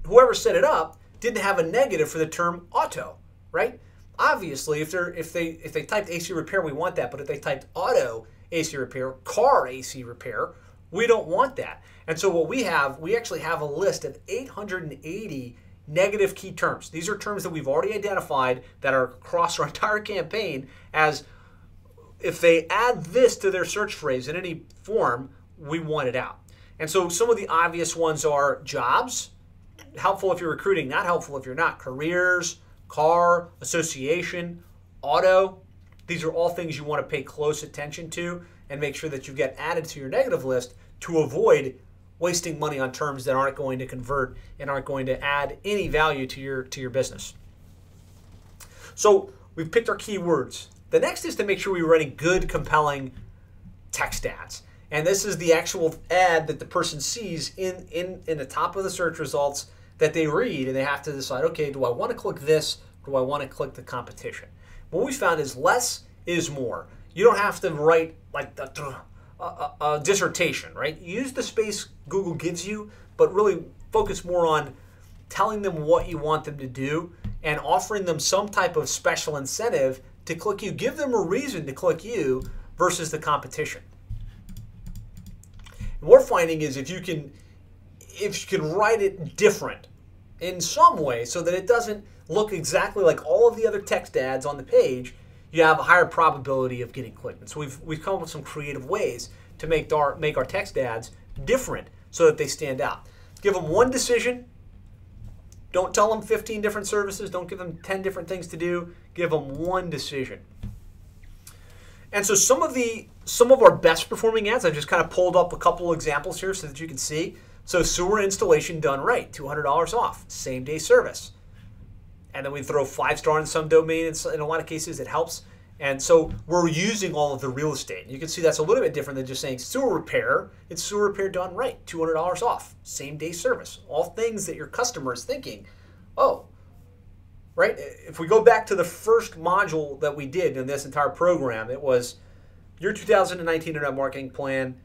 S1: whoever set it up didn't have a negative for the term auto, right? Obviously, if they're if they if they typed AC repair, we want that. But if they typed auto AC repair, car AC repair, we don't want that. And so what we have, we actually have a list of 880 negative key terms. These are terms that we've already identified that are across our (laughs) entire campaign as if they add this to their search phrase in any form, we want it out. And so some of the obvious ones are jobs, helpful if you're recruiting, not helpful if you're not. Careers, car, association, auto. These are all things you want to pay close attention to and make sure that you get added to your negative list to avoid wasting money on terms that aren't going to convert and aren't going to add any value to your to your business. So we've picked our keywords. The next is to make sure we're writing good, compelling text ads. And this is the actual ad that the person sees in, in, in the top of the search results that they read, and they have to decide, okay, do I want to click this? Do I want to click the competition? What we found is less is more. You don't have to write like the a, a, dissertation, right? Use the space Google gives you, but really focus more on telling them what you want them to do and offering them some type of special incentive to click you. Give them a reason to click you versus the competition. And what we're finding is if you can if you can write it different in some way so that it doesn't look exactly like all of the other text ads on the page, you have a higher probability of getting clicked. And so we've, we've come up with some creative ways to make our, make our text ads different so that they stand out. Give them one decision. Don't tell them 15 different services. Don't give them 10 different things to do. Give them one decision. And so some of the some of our best performing ads, I've just kind of pulled up a couple examples here so that you can see. So sewer installation done right, $200 off, same day service and then we throw five star in some domain. In a lot of cases, it helps. And so we're using all of the real estate. You can see that's a little bit different than just saying sewer repair. It's sewer repair done right, $200 off, same day service. All things that your customer is thinking, oh, right? If we go back to the first module that we did in this entire program, it was your 2019 internet marketing plan.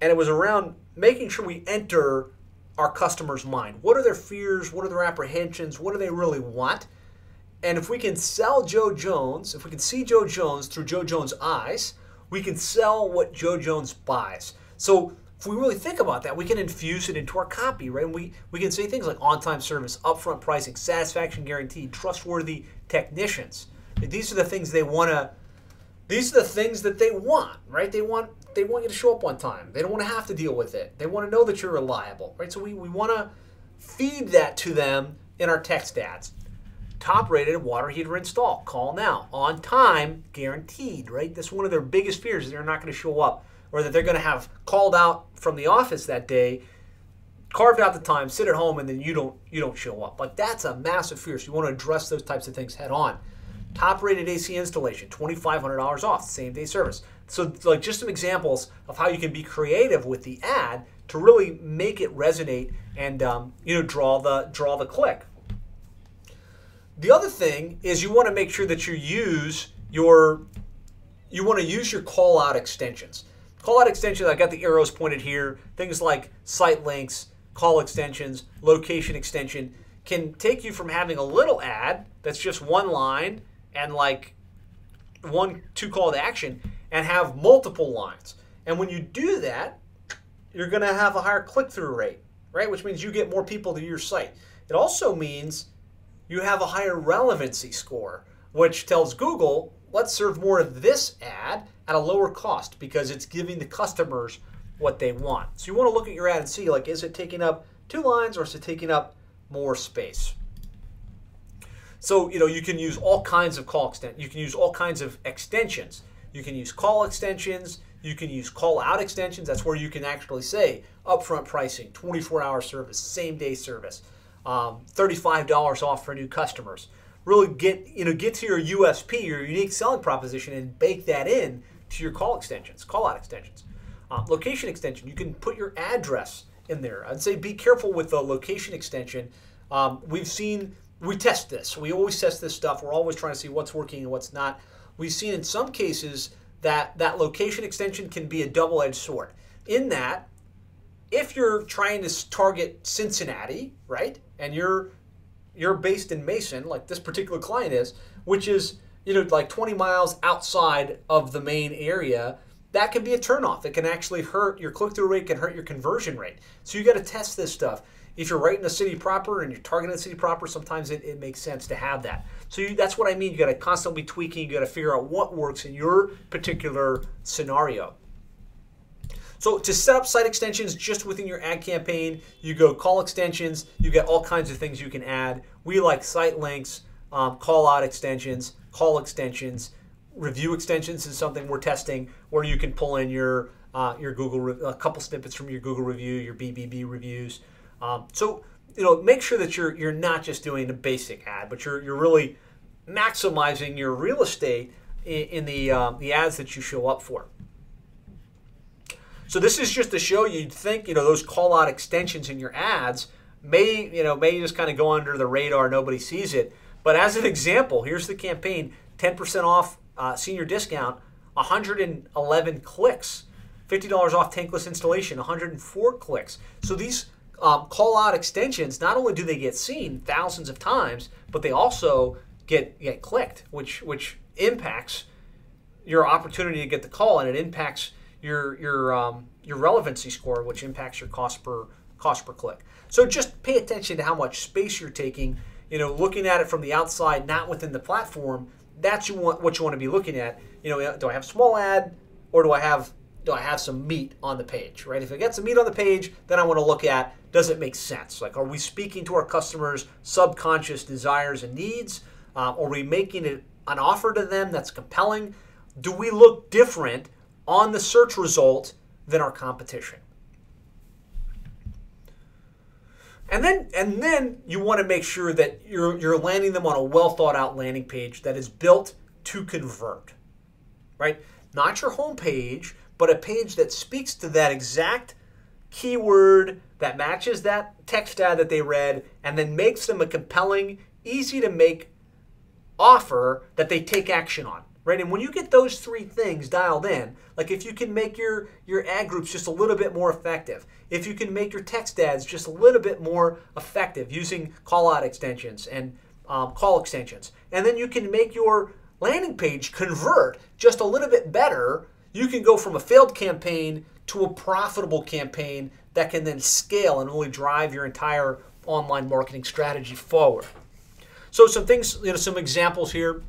S1: And it was around making sure we enter our customer's mind. What are their fears? What are their apprehensions? What do they really want? And if we can sell Joe Jones, if we can see Joe Jones through Joe Jones' eyes, we can sell what Joe Jones buys. So if we really think about that, we can infuse it into our copy, right? And we, we can say things like on-time service, upfront pricing, satisfaction guaranteed, trustworthy technicians. These are the things they want to these are the things that they want, right? They want they want you to show up on time. They don't want to have to deal with it. They want to know that you're reliable, right? So we, we want to feed that to them in our text ads. Top rated water heater install. Call now. On time, guaranteed, right? That's one of their biggest fears. They're not going to show up or that they're going to have called out from the office that day, carved out the time, sit at home, and then you don't you don't show up. Like that's a massive fear. So you want to address those types of things head on. Top rated AC installation, $2,500 off, same day service. So, like, just some examples of how you can be creative with the ad to really make it resonate and um, you know draw the draw the click. The other thing is you want to make sure that you use your you want to use your call out extensions. Call out extensions, I got the arrows pointed here. Things like site links, call extensions, location extension can take you from having a little ad that's just one line and like one two call to action and have multiple lines. And when you do that, you're going to have a higher click through rate, right? Which means you get more people to your site. It also means you have a higher relevancy score, which tells Google, let's serve more of this ad at a lower cost because it's giving the customers what they want. So you want to look at your ad and see like is it taking up two lines or is it taking up more space? So, you know, you can use all kinds of call extent. You can use all kinds of extensions. You can use call extensions. You can use call out extensions. That's where you can actually say upfront pricing, 24 hour service, same day service, um, $35 off for new customers. Really get, you know, get to your USP, your unique selling proposition, and bake that in to your call extensions, call out extensions. Uh, location extension, you can put your address in there. I'd say be careful with the location extension. Um, we've seen we test this. We always test this stuff. We're always trying to see what's working and what's not. We've seen in some cases that that location extension can be a double-edged sword. In that, if you're trying to target Cincinnati, right, and you're you're based in Mason, like this particular client is, which is you know like 20 miles outside of the main area, that can be a turnoff. It can actually hurt your click-through rate, can hurt your conversion rate. So you got to test this stuff if you're right in the city proper and you're targeting the city proper, sometimes it, it makes sense to have that. So you, that's what I mean. You got to constantly be tweaking. You got to figure out what works in your particular scenario. So to set up site extensions just within your ad campaign, you go call extensions. You get all kinds of things you can add. We like site links, um, call out extensions, call extensions, review extensions is something we're testing where you can pull in your uh, your Google a couple snippets from your Google review, your BBB reviews. Um, so you know, make sure that you're you're not just doing a basic ad, but you're you're really maximizing your real estate in, in the um, the ads that you show up for. So this is just to show you. You'd think you know those call out extensions in your ads may you know may just kind of go under the radar, nobody sees it. But as an example, here's the campaign: 10% off uh, senior discount, 111 clicks, $50 off tankless installation, 104 clicks. So these um, call out extensions, not only do they get seen thousands of times, but they also get get clicked, which which impacts your opportunity to get the call, and it impacts your your um, your relevancy score, which impacts your cost per cost per click. So just pay attention to how much space you're taking. You know, looking at it from the outside, not within the platform. That's you want what you want to be looking at. You know, do I have small ad or do I have do I have some meat on the page, right? If I get some meat on the page, then I want to look at does it make sense? Like, are we speaking to our customers' subconscious desires and needs? Uh, are we making it an offer to them that's compelling? Do we look different on the search result than our competition? And then, and then you want to make sure that you're, you're landing them on a well thought out landing page that is built to convert, right? Not your homepage, but a page that speaks to that exact keyword that matches that text ad that they read and then makes them a compelling, easy to make offer that they take action on. Right? And when you get those three things dialed in, like if you can make your, your ad groups just a little bit more effective, if you can make your text ads just a little bit more effective using call out extensions and um, call extensions, and then you can make your landing page convert just a little bit better you can go from a failed campaign to a profitable campaign that can then scale and really drive your entire online marketing strategy forward. So some things, you know, some examples here.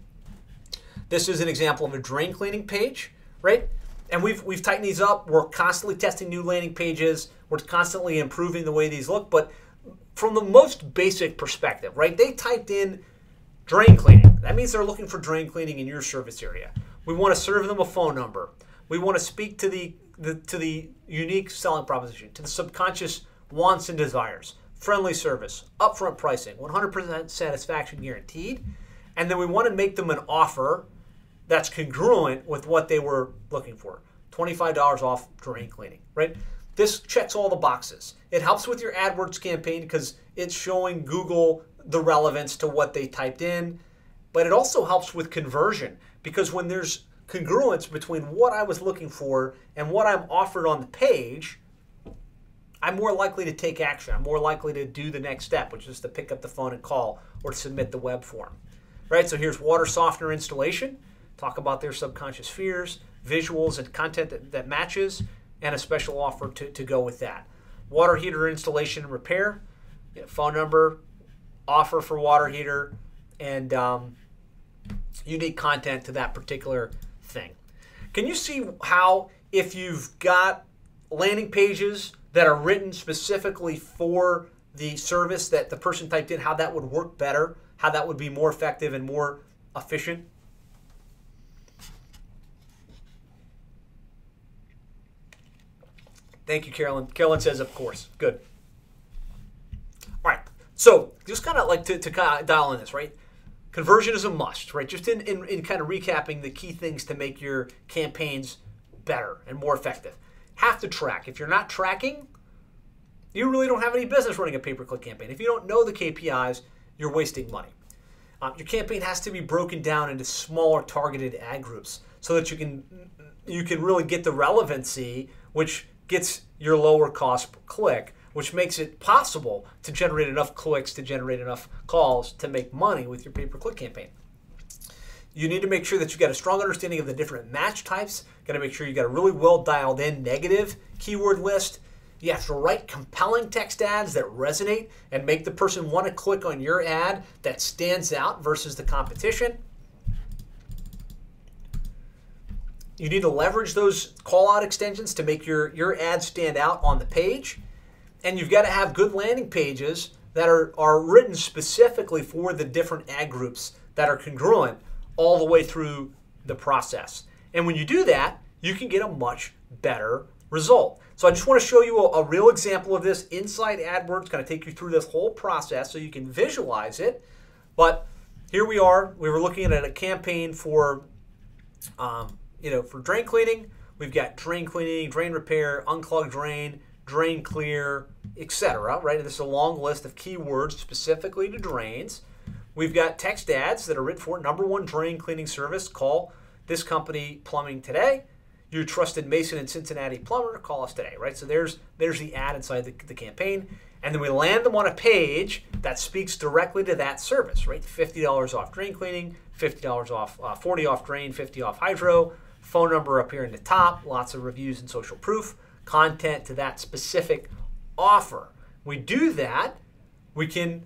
S1: This is an example of a drain cleaning page, right? And we've we've tightened these up. We're constantly testing new landing pages. We're constantly improving the way these look, but from the most basic perspective, right? They typed in drain cleaning. That means they're looking for drain cleaning in your service area. We want to serve them a phone number. We want to speak to the, the to the unique selling proposition, to the subconscious wants and desires, friendly service, upfront pricing, 100% satisfaction guaranteed, and then we want to make them an offer that's congruent with what they were looking for. $25 off drain cleaning, right? This checks all the boxes. It helps with your AdWords campaign because it's showing Google the relevance to what they typed in, but it also helps with conversion because when there's congruence between what I was looking for and what I'm offered on the page, I'm more likely to take action. I'm more likely to do the next step, which is to pick up the phone and call or submit the web form. Right? So here's water softener installation. Talk about their subconscious fears, visuals and content that, that matches, and a special offer to, to go with that. Water heater installation and repair. Phone number, offer for water heater, and um, unique content to that particular thing. Can you see how if you've got landing pages that are written specifically for the service that the person typed in, how that would work better, how that would be more effective and more efficient? Thank you, Carolyn. Carolyn says, of course. Good. All right. So just kind of like to, to dial in this, right? Conversion is a must, right? Just in, in, in kind of recapping the key things to make your campaigns better and more effective have to track. If you're not tracking, you really don't have any business running a pay per click campaign. If you don't know the KPIs, you're wasting money. Um, your campaign has to be broken down into smaller targeted ad groups so that you can you can really get the relevancy, which gets your lower cost per click, which makes it possible to generate enough clicks to generate enough calls to make money with your pay per click campaign. You need to make sure that you got a strong understanding of the different match types. Got to make sure you got a really well dialed in negative keyword list. You have to write compelling text ads that resonate and make the person want to click on your ad that stands out versus the competition. You need to leverage those call out extensions to make your, your ad stand out on the page. And you've got to have good landing pages that are, are written specifically for the different ad groups that are congruent all the way through the process. And when you do that, you can get a much better result. So I just want to show you a, a real example of this inside AdWords, kind of take you through this whole process so you can visualize it. But here we are. We were looking at a campaign for, um, you know, for drain cleaning. We've got drain cleaning, drain repair, unclog drain, drain clear, etc. Right? And this is a long list of keywords specifically to drains. We've got text ads that are written for number one drain cleaning service. Call this company plumbing today. Your trusted Mason and Cincinnati plumber, call us today, right? So there's there's the ad inside the, the campaign. And then we land them on a page that speaks directly to that service, right? $50 off drain cleaning, $50 off, uh, 40 off drain, 50 off hydro, phone number up here in the top, lots of reviews and social proof, content to that specific offer. We do that, we can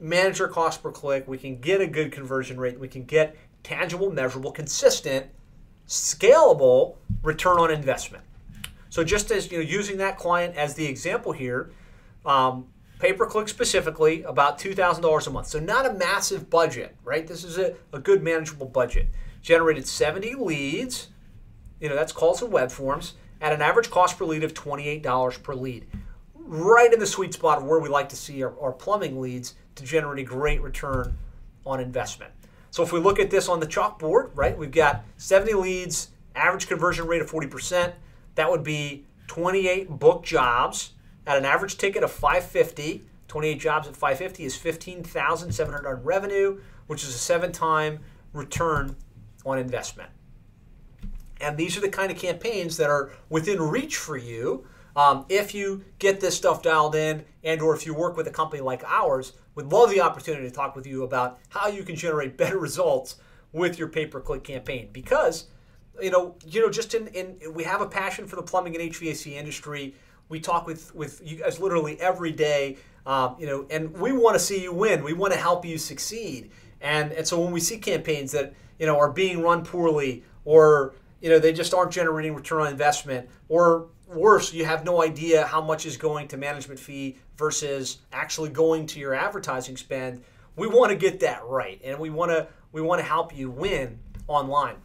S1: manage our cost per click, we can get a good conversion rate, we can get tangible, measurable, consistent, scalable return on investment. So just as you know, using that client as the example here, um, pay per click specifically about two thousand dollars a month. So not a massive budget, right? This is a, a good manageable budget. Generated seventy leads. You know that's calls and web forms at an average cost per lead of twenty eight dollars per lead. Right in the sweet spot of where we like to see our, our plumbing leads to generate a great return on investment. So if we look at this on the chalkboard, right, we've got 70 leads, average conversion rate of 40%. That would be 28 book jobs at an average ticket of 550. 28 jobs at 550 is 15,700 on revenue, which is a seven-time return on investment. And these are the kind of campaigns that are within reach for you um, if you get this stuff dialed in and or if you work with a company like ours would love the opportunity to talk with you about how you can generate better (laughs) results with your pay-per-click campaign. Because you know you know just in, in we have a passion for the plumbing and hvac industry. We talk with with you guys literally every day um, you know and we want to see you win. We want to help you succeed. And and so when we see campaigns that you know are being run poorly or you know they just aren't generating return on investment or worse, you have no idea how much is going to management fee versus actually going to your advertising spend. We want to get that right, and we want to we want to help you win online.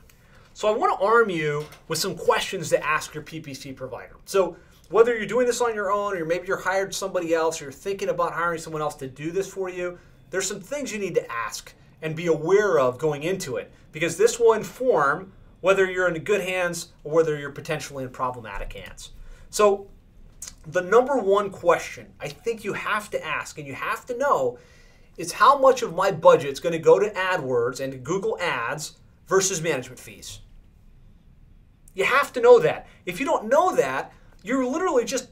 S1: So I want to arm you with some questions to ask your PPC provider. So whether you're doing this on your own or maybe you're hired somebody else or you're thinking about hiring someone else to do this for you, there's some things you need to ask and be aware of going into it because this will inform whether you're in good hands or whether you're potentially in problematic hands. So, the number one question I think you have to ask and you have to know is how much of my budget is going to go to AdWords and Google Ads versus management fees. You have to know that. If you don't know that, you're literally just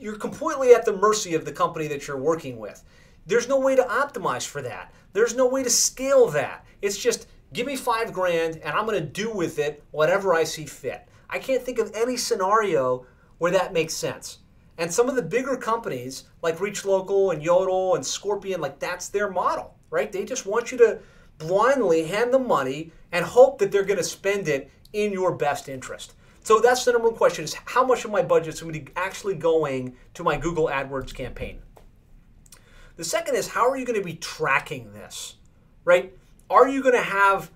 S1: you're completely at the mercy of the company that you're working with. There's no way to optimize for that. There's no way to scale that. It's just give me 5 grand and I'm going to do with it whatever I see fit. I can't think of any scenario where that makes sense. And some of the bigger companies like Reach Local and Yodle and Scorpion like that's their model, right? They just want you to blindly hand them money and hope that they're going to spend it in your best interest. So that's the number one question is how much of my budget is going to be actually going to my Google AdWords campaign? The second is how are you going to be tracking this? Right? Are you going to have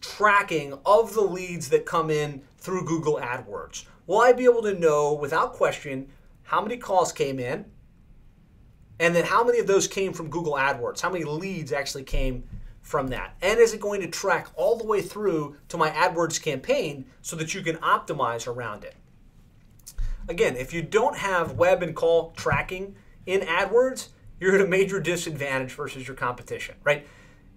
S1: tracking of the leads that come in through Google AdWords? Will I be able to know without question how many calls came in and then how many of those came from Google AdWords? How many leads actually came from that? And is it going to track all the way through to my AdWords campaign so that you can optimize around it? Again, if you don't have web and call tracking in AdWords, you're at a major disadvantage versus your competition, right?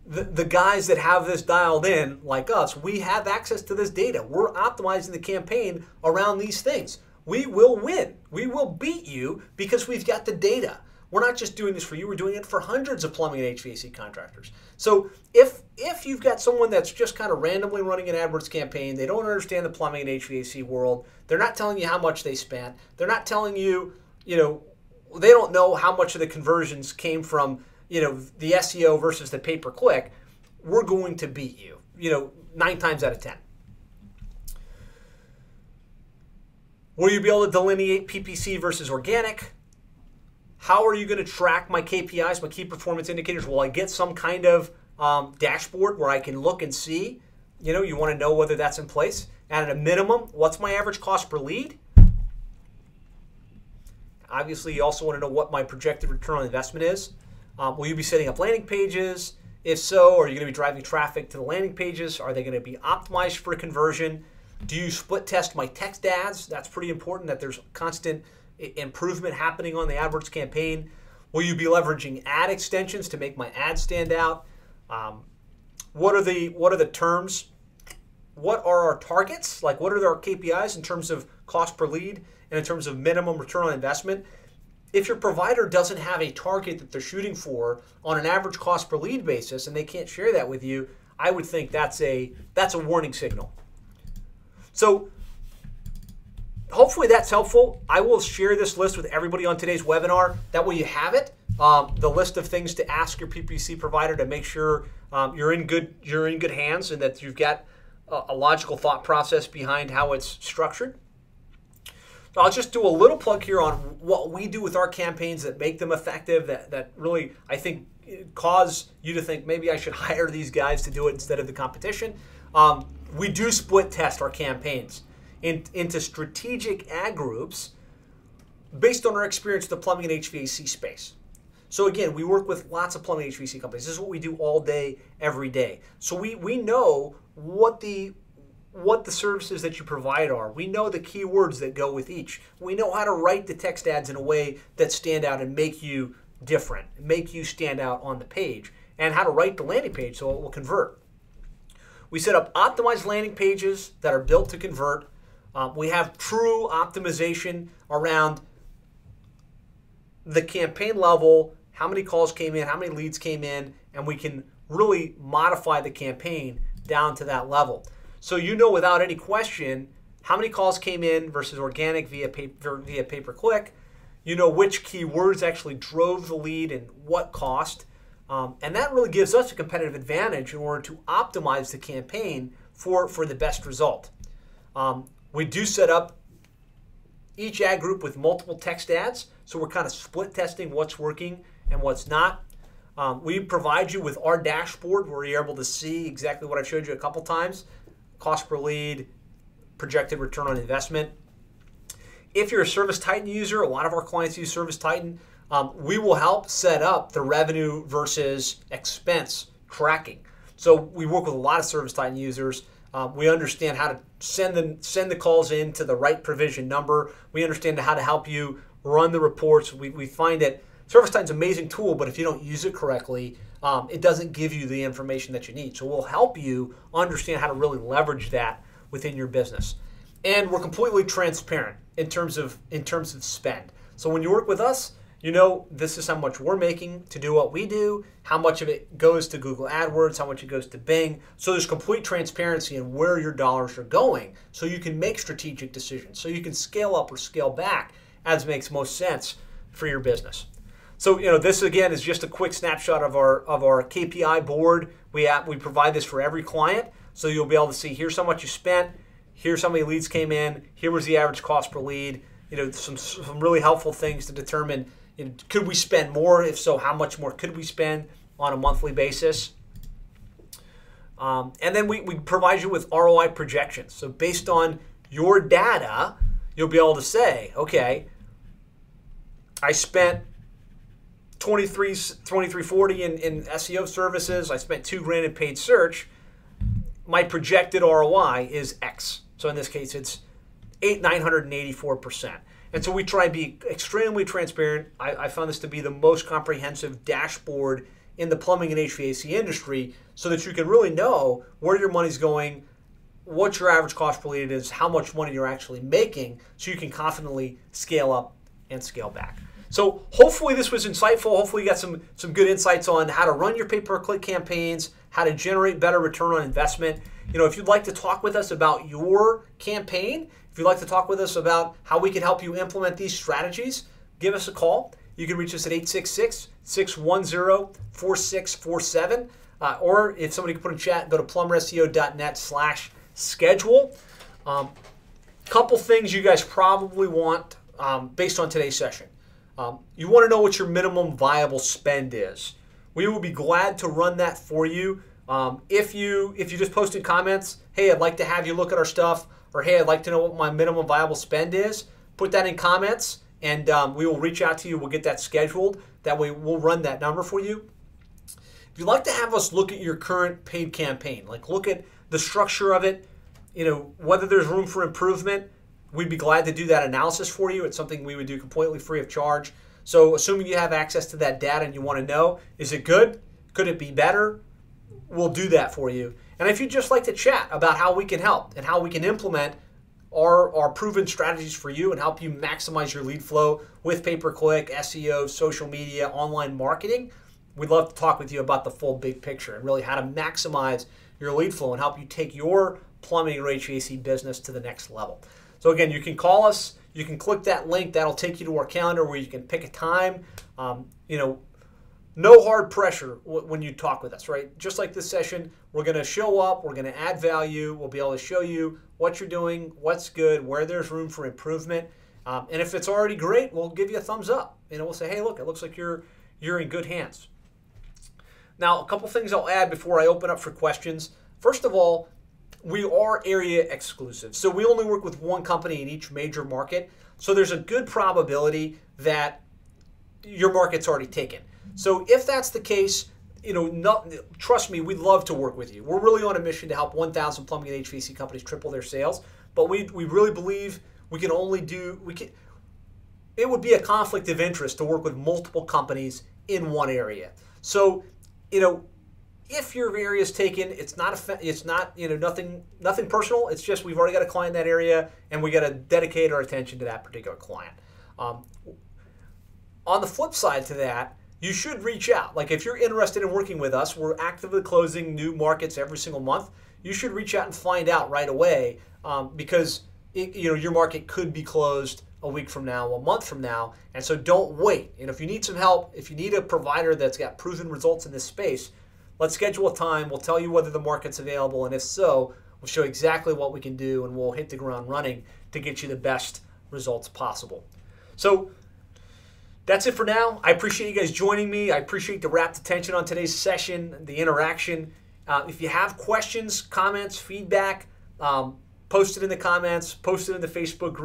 S1: The, the guys that have this dialed in, like us, we have access to this data. We're optimizing the campaign around these things. We will win. We will beat you because we've got the data. We're not just doing this for you, we're doing it for hundreds of plumbing and HVAC contractors. So if if you've got someone that's just kind of randomly running an AdWords campaign, they don't understand the plumbing and HVAC world, they're not telling you how much they spent, they're not telling you, you know, they don't know how much of the conversions came from, you know, the SEO versus the pay per click, we're going to beat you, you know, nine times out of 10. Will you be able to delineate PPC versus organic? How are you going to track my KPIs, my key performance indicators? Will I get some kind of um, dashboard where I can look and see? You know, you want to know whether that's in place. And at a minimum, what's my average cost per lead? Obviously, you also want to know what my projected return on investment is. Um, will you be setting up landing pages? If so, are you going to be driving traffic to the landing pages? Are they going to be optimized for conversion? Do you split test my text ads? That's pretty important that there's constant improvement happening on the AdWords campaign? Will you be leveraging ad extensions to make my ad stand out? Um, what are the what are the terms? What are our targets? Like what are our KPIs in terms of cost per lead and in terms of minimum return on investment? If your provider doesn't have a target that they're shooting for on an average cost per lead basis and they can't share that with you, I would think that's a that's a warning signal. So hopefully that's helpful. I will share this list with everybody on today's webinar. That way you have it. Um, the list of things to ask your PPC provider to make sure um, you're in good you're in good hands and that you've got a, a logical thought process behind how it's structured. I'll just do a little plug here on what we do with our campaigns that make them effective. That that really I think cause you to think maybe I should (laughs) hire these guys to do it instead of the competition. Um, we do split test our campaigns in, into strategic ad groups based on our experience with the plumbing and HVAC space. So again, we work with lots of plumbing HVAC companies. This is what we do all day, every day. So we, we know what the what the services that you provide are. We know the keywords that go with each. We know how to write the text ads in a way that stand out and make you different, make you stand out on the page, and how to write the landing page so it will convert. We set up optimized landing pages that are built to convert um, we have true optimization around the campaign level, how many calls came in, how many leads came in, and we can really modify the campaign down to that level. So you know without any question how many calls came in versus organic via pay, via pay per click. You know which keywords actually drove the lead and what cost. Um, and that really gives us a competitive advantage in order to optimize the campaign for, for the best result. Um, We do set up each ad group with multiple text ads, so we're kind of split testing what's working and what's not. Um, we provide you with our dashboard where you're able to see exactly what I showed you a couple times cost per lead, projected return on investment. If you're a Service Titan user, a lot of our clients use Service Titan. Um, we will help set up the revenue versus expense tracking. So we work with a lot of Service Titan users. Um, we understand how to send the send the calls in to the right provision number. We understand how to help you run the reports. We, we find that Service Titan's an amazing tool, but if you don't use it correctly, um, it doesn't give you the information that you need. So we'll help you understand how to really leverage that within your business. And we're completely transparent in terms of in terms of spend. So when you work with us, you know this is how much we're making to do what we do, how much of it goes to Google AdWords, how much it goes to Bing. So there's complete transparency in where your dollars are going so you can make strategic decisions. So you can scale up or scale back as makes most sense for your business. So you know this again is just a quick snapshot of our of our KPI board. We have, we provide this for every client, so you'll be able to see here's how much you spent, here's how many leads came in, here was the average cost per lead. You know some some really helpful things to determine you know, could we spend more? If so, how much more could we spend on a monthly basis? Um, and then we, we provide you with ROI projections. So based on your data, you'll be able to say, okay, I spent 23 2340 in, in SEO services. I spent two grand in paid search. My projected ROI is X. So in this case, it's eight nine hundred and eighty four percent. And so we try and be extremely transparent. I, I found this to be the most comprehensive dashboard in the plumbing and HVAC industry, so that you can really know where your money's going, what your average cost per lead is, how much money you're actually making, so you can confidently scale up and scale back. So hopefully this was insightful. Hopefully you got some some good insights on how to run your pay-per-click campaigns, how to generate better return on investment. You know, if you'd like to talk with us about your campaign, if you'd like to talk with us about how we can help you implement these strategies, give us a call. You can reach us at 866 610 4647. Uh, or if somebody can put in chat, go to plumberseo.net slash schedule. Um, couple things you guys probably want um, based on today's session. Um, you want to know what your minimum viable spend is. We will be glad to run that for you. Um, if you if you just posted comments, hey, I'd like to have you look at our stuff, or hey, I'd like to know what my minimum viable spend is. Put that in comments, and um, we will reach out to you. We'll get that scheduled. That way, we'll run that number for you. If you'd like to have us look at your current paid campaign, like look at the structure of it, you know whether there's room for improvement, we'd be glad to do that analysis for you. It's something we would do completely free of charge. So, assuming you have access to that data and you want to know, is it good? Could it be better? We'll do that for you. And if you'd just like to chat about how we can help and how we can implement our, our proven strategies for you and help you maximize your lead flow with pay per click, SEO, social media, online marketing, we'd love to talk with you about the full big picture and really how to maximize your lead flow and help you take your plumbing or HVAC business to the next level. So again, you can call us. You can click that link. That'll take you to our calendar where you can pick a time. Um, you know, no hard pressure when you talk with us, right? Just like this session, we're going to show up. We're going to add value. We'll be able to show you what you're doing, what's good, where there's room for improvement. Um, and if it's already great, we'll give you a thumbs up. Know, we'll say, hey, look, it looks like you're you're in good hands. Now, a couple things I'll add before I open up for questions. First of all, we are area exclusive. So we only work with one company in each major market. So there's a good probability that your market's already taken. So if that's the case, you know, not, trust me, we'd love to work with you. We're really on a mission to help 1,000 plumbing and HVAC companies triple their sales. But we, we really believe we can only do, we can, it would be a conflict of interest to work with multiple companies in one area. So, you know, if your area is taken, it's not a, it's not you know nothing nothing personal. It's just we've already got a client in that area, and we got to dedicate our attention to that particular client. Um, on the flip side to that, you should reach out. Like if you're interested in working with us, we're actively closing new markets every single month. You should reach out and find out right away um, because it, you know your market could be closed a week from now, a month from now, and so don't wait. And if you need some help, if you need a provider that's got proven results in this space Let's schedule a time. We'll tell you whether the market's available, and if so, We'll show exactly what we can do, and we'll hit the ground running to get you the best results possible. So that's it for now. I appreciate you guys joining me. I appreciate the rapt attention on today's session, the interaction. Uh, if you have questions, comments, feedback, um, post it in the comments, post it in the Facebook group.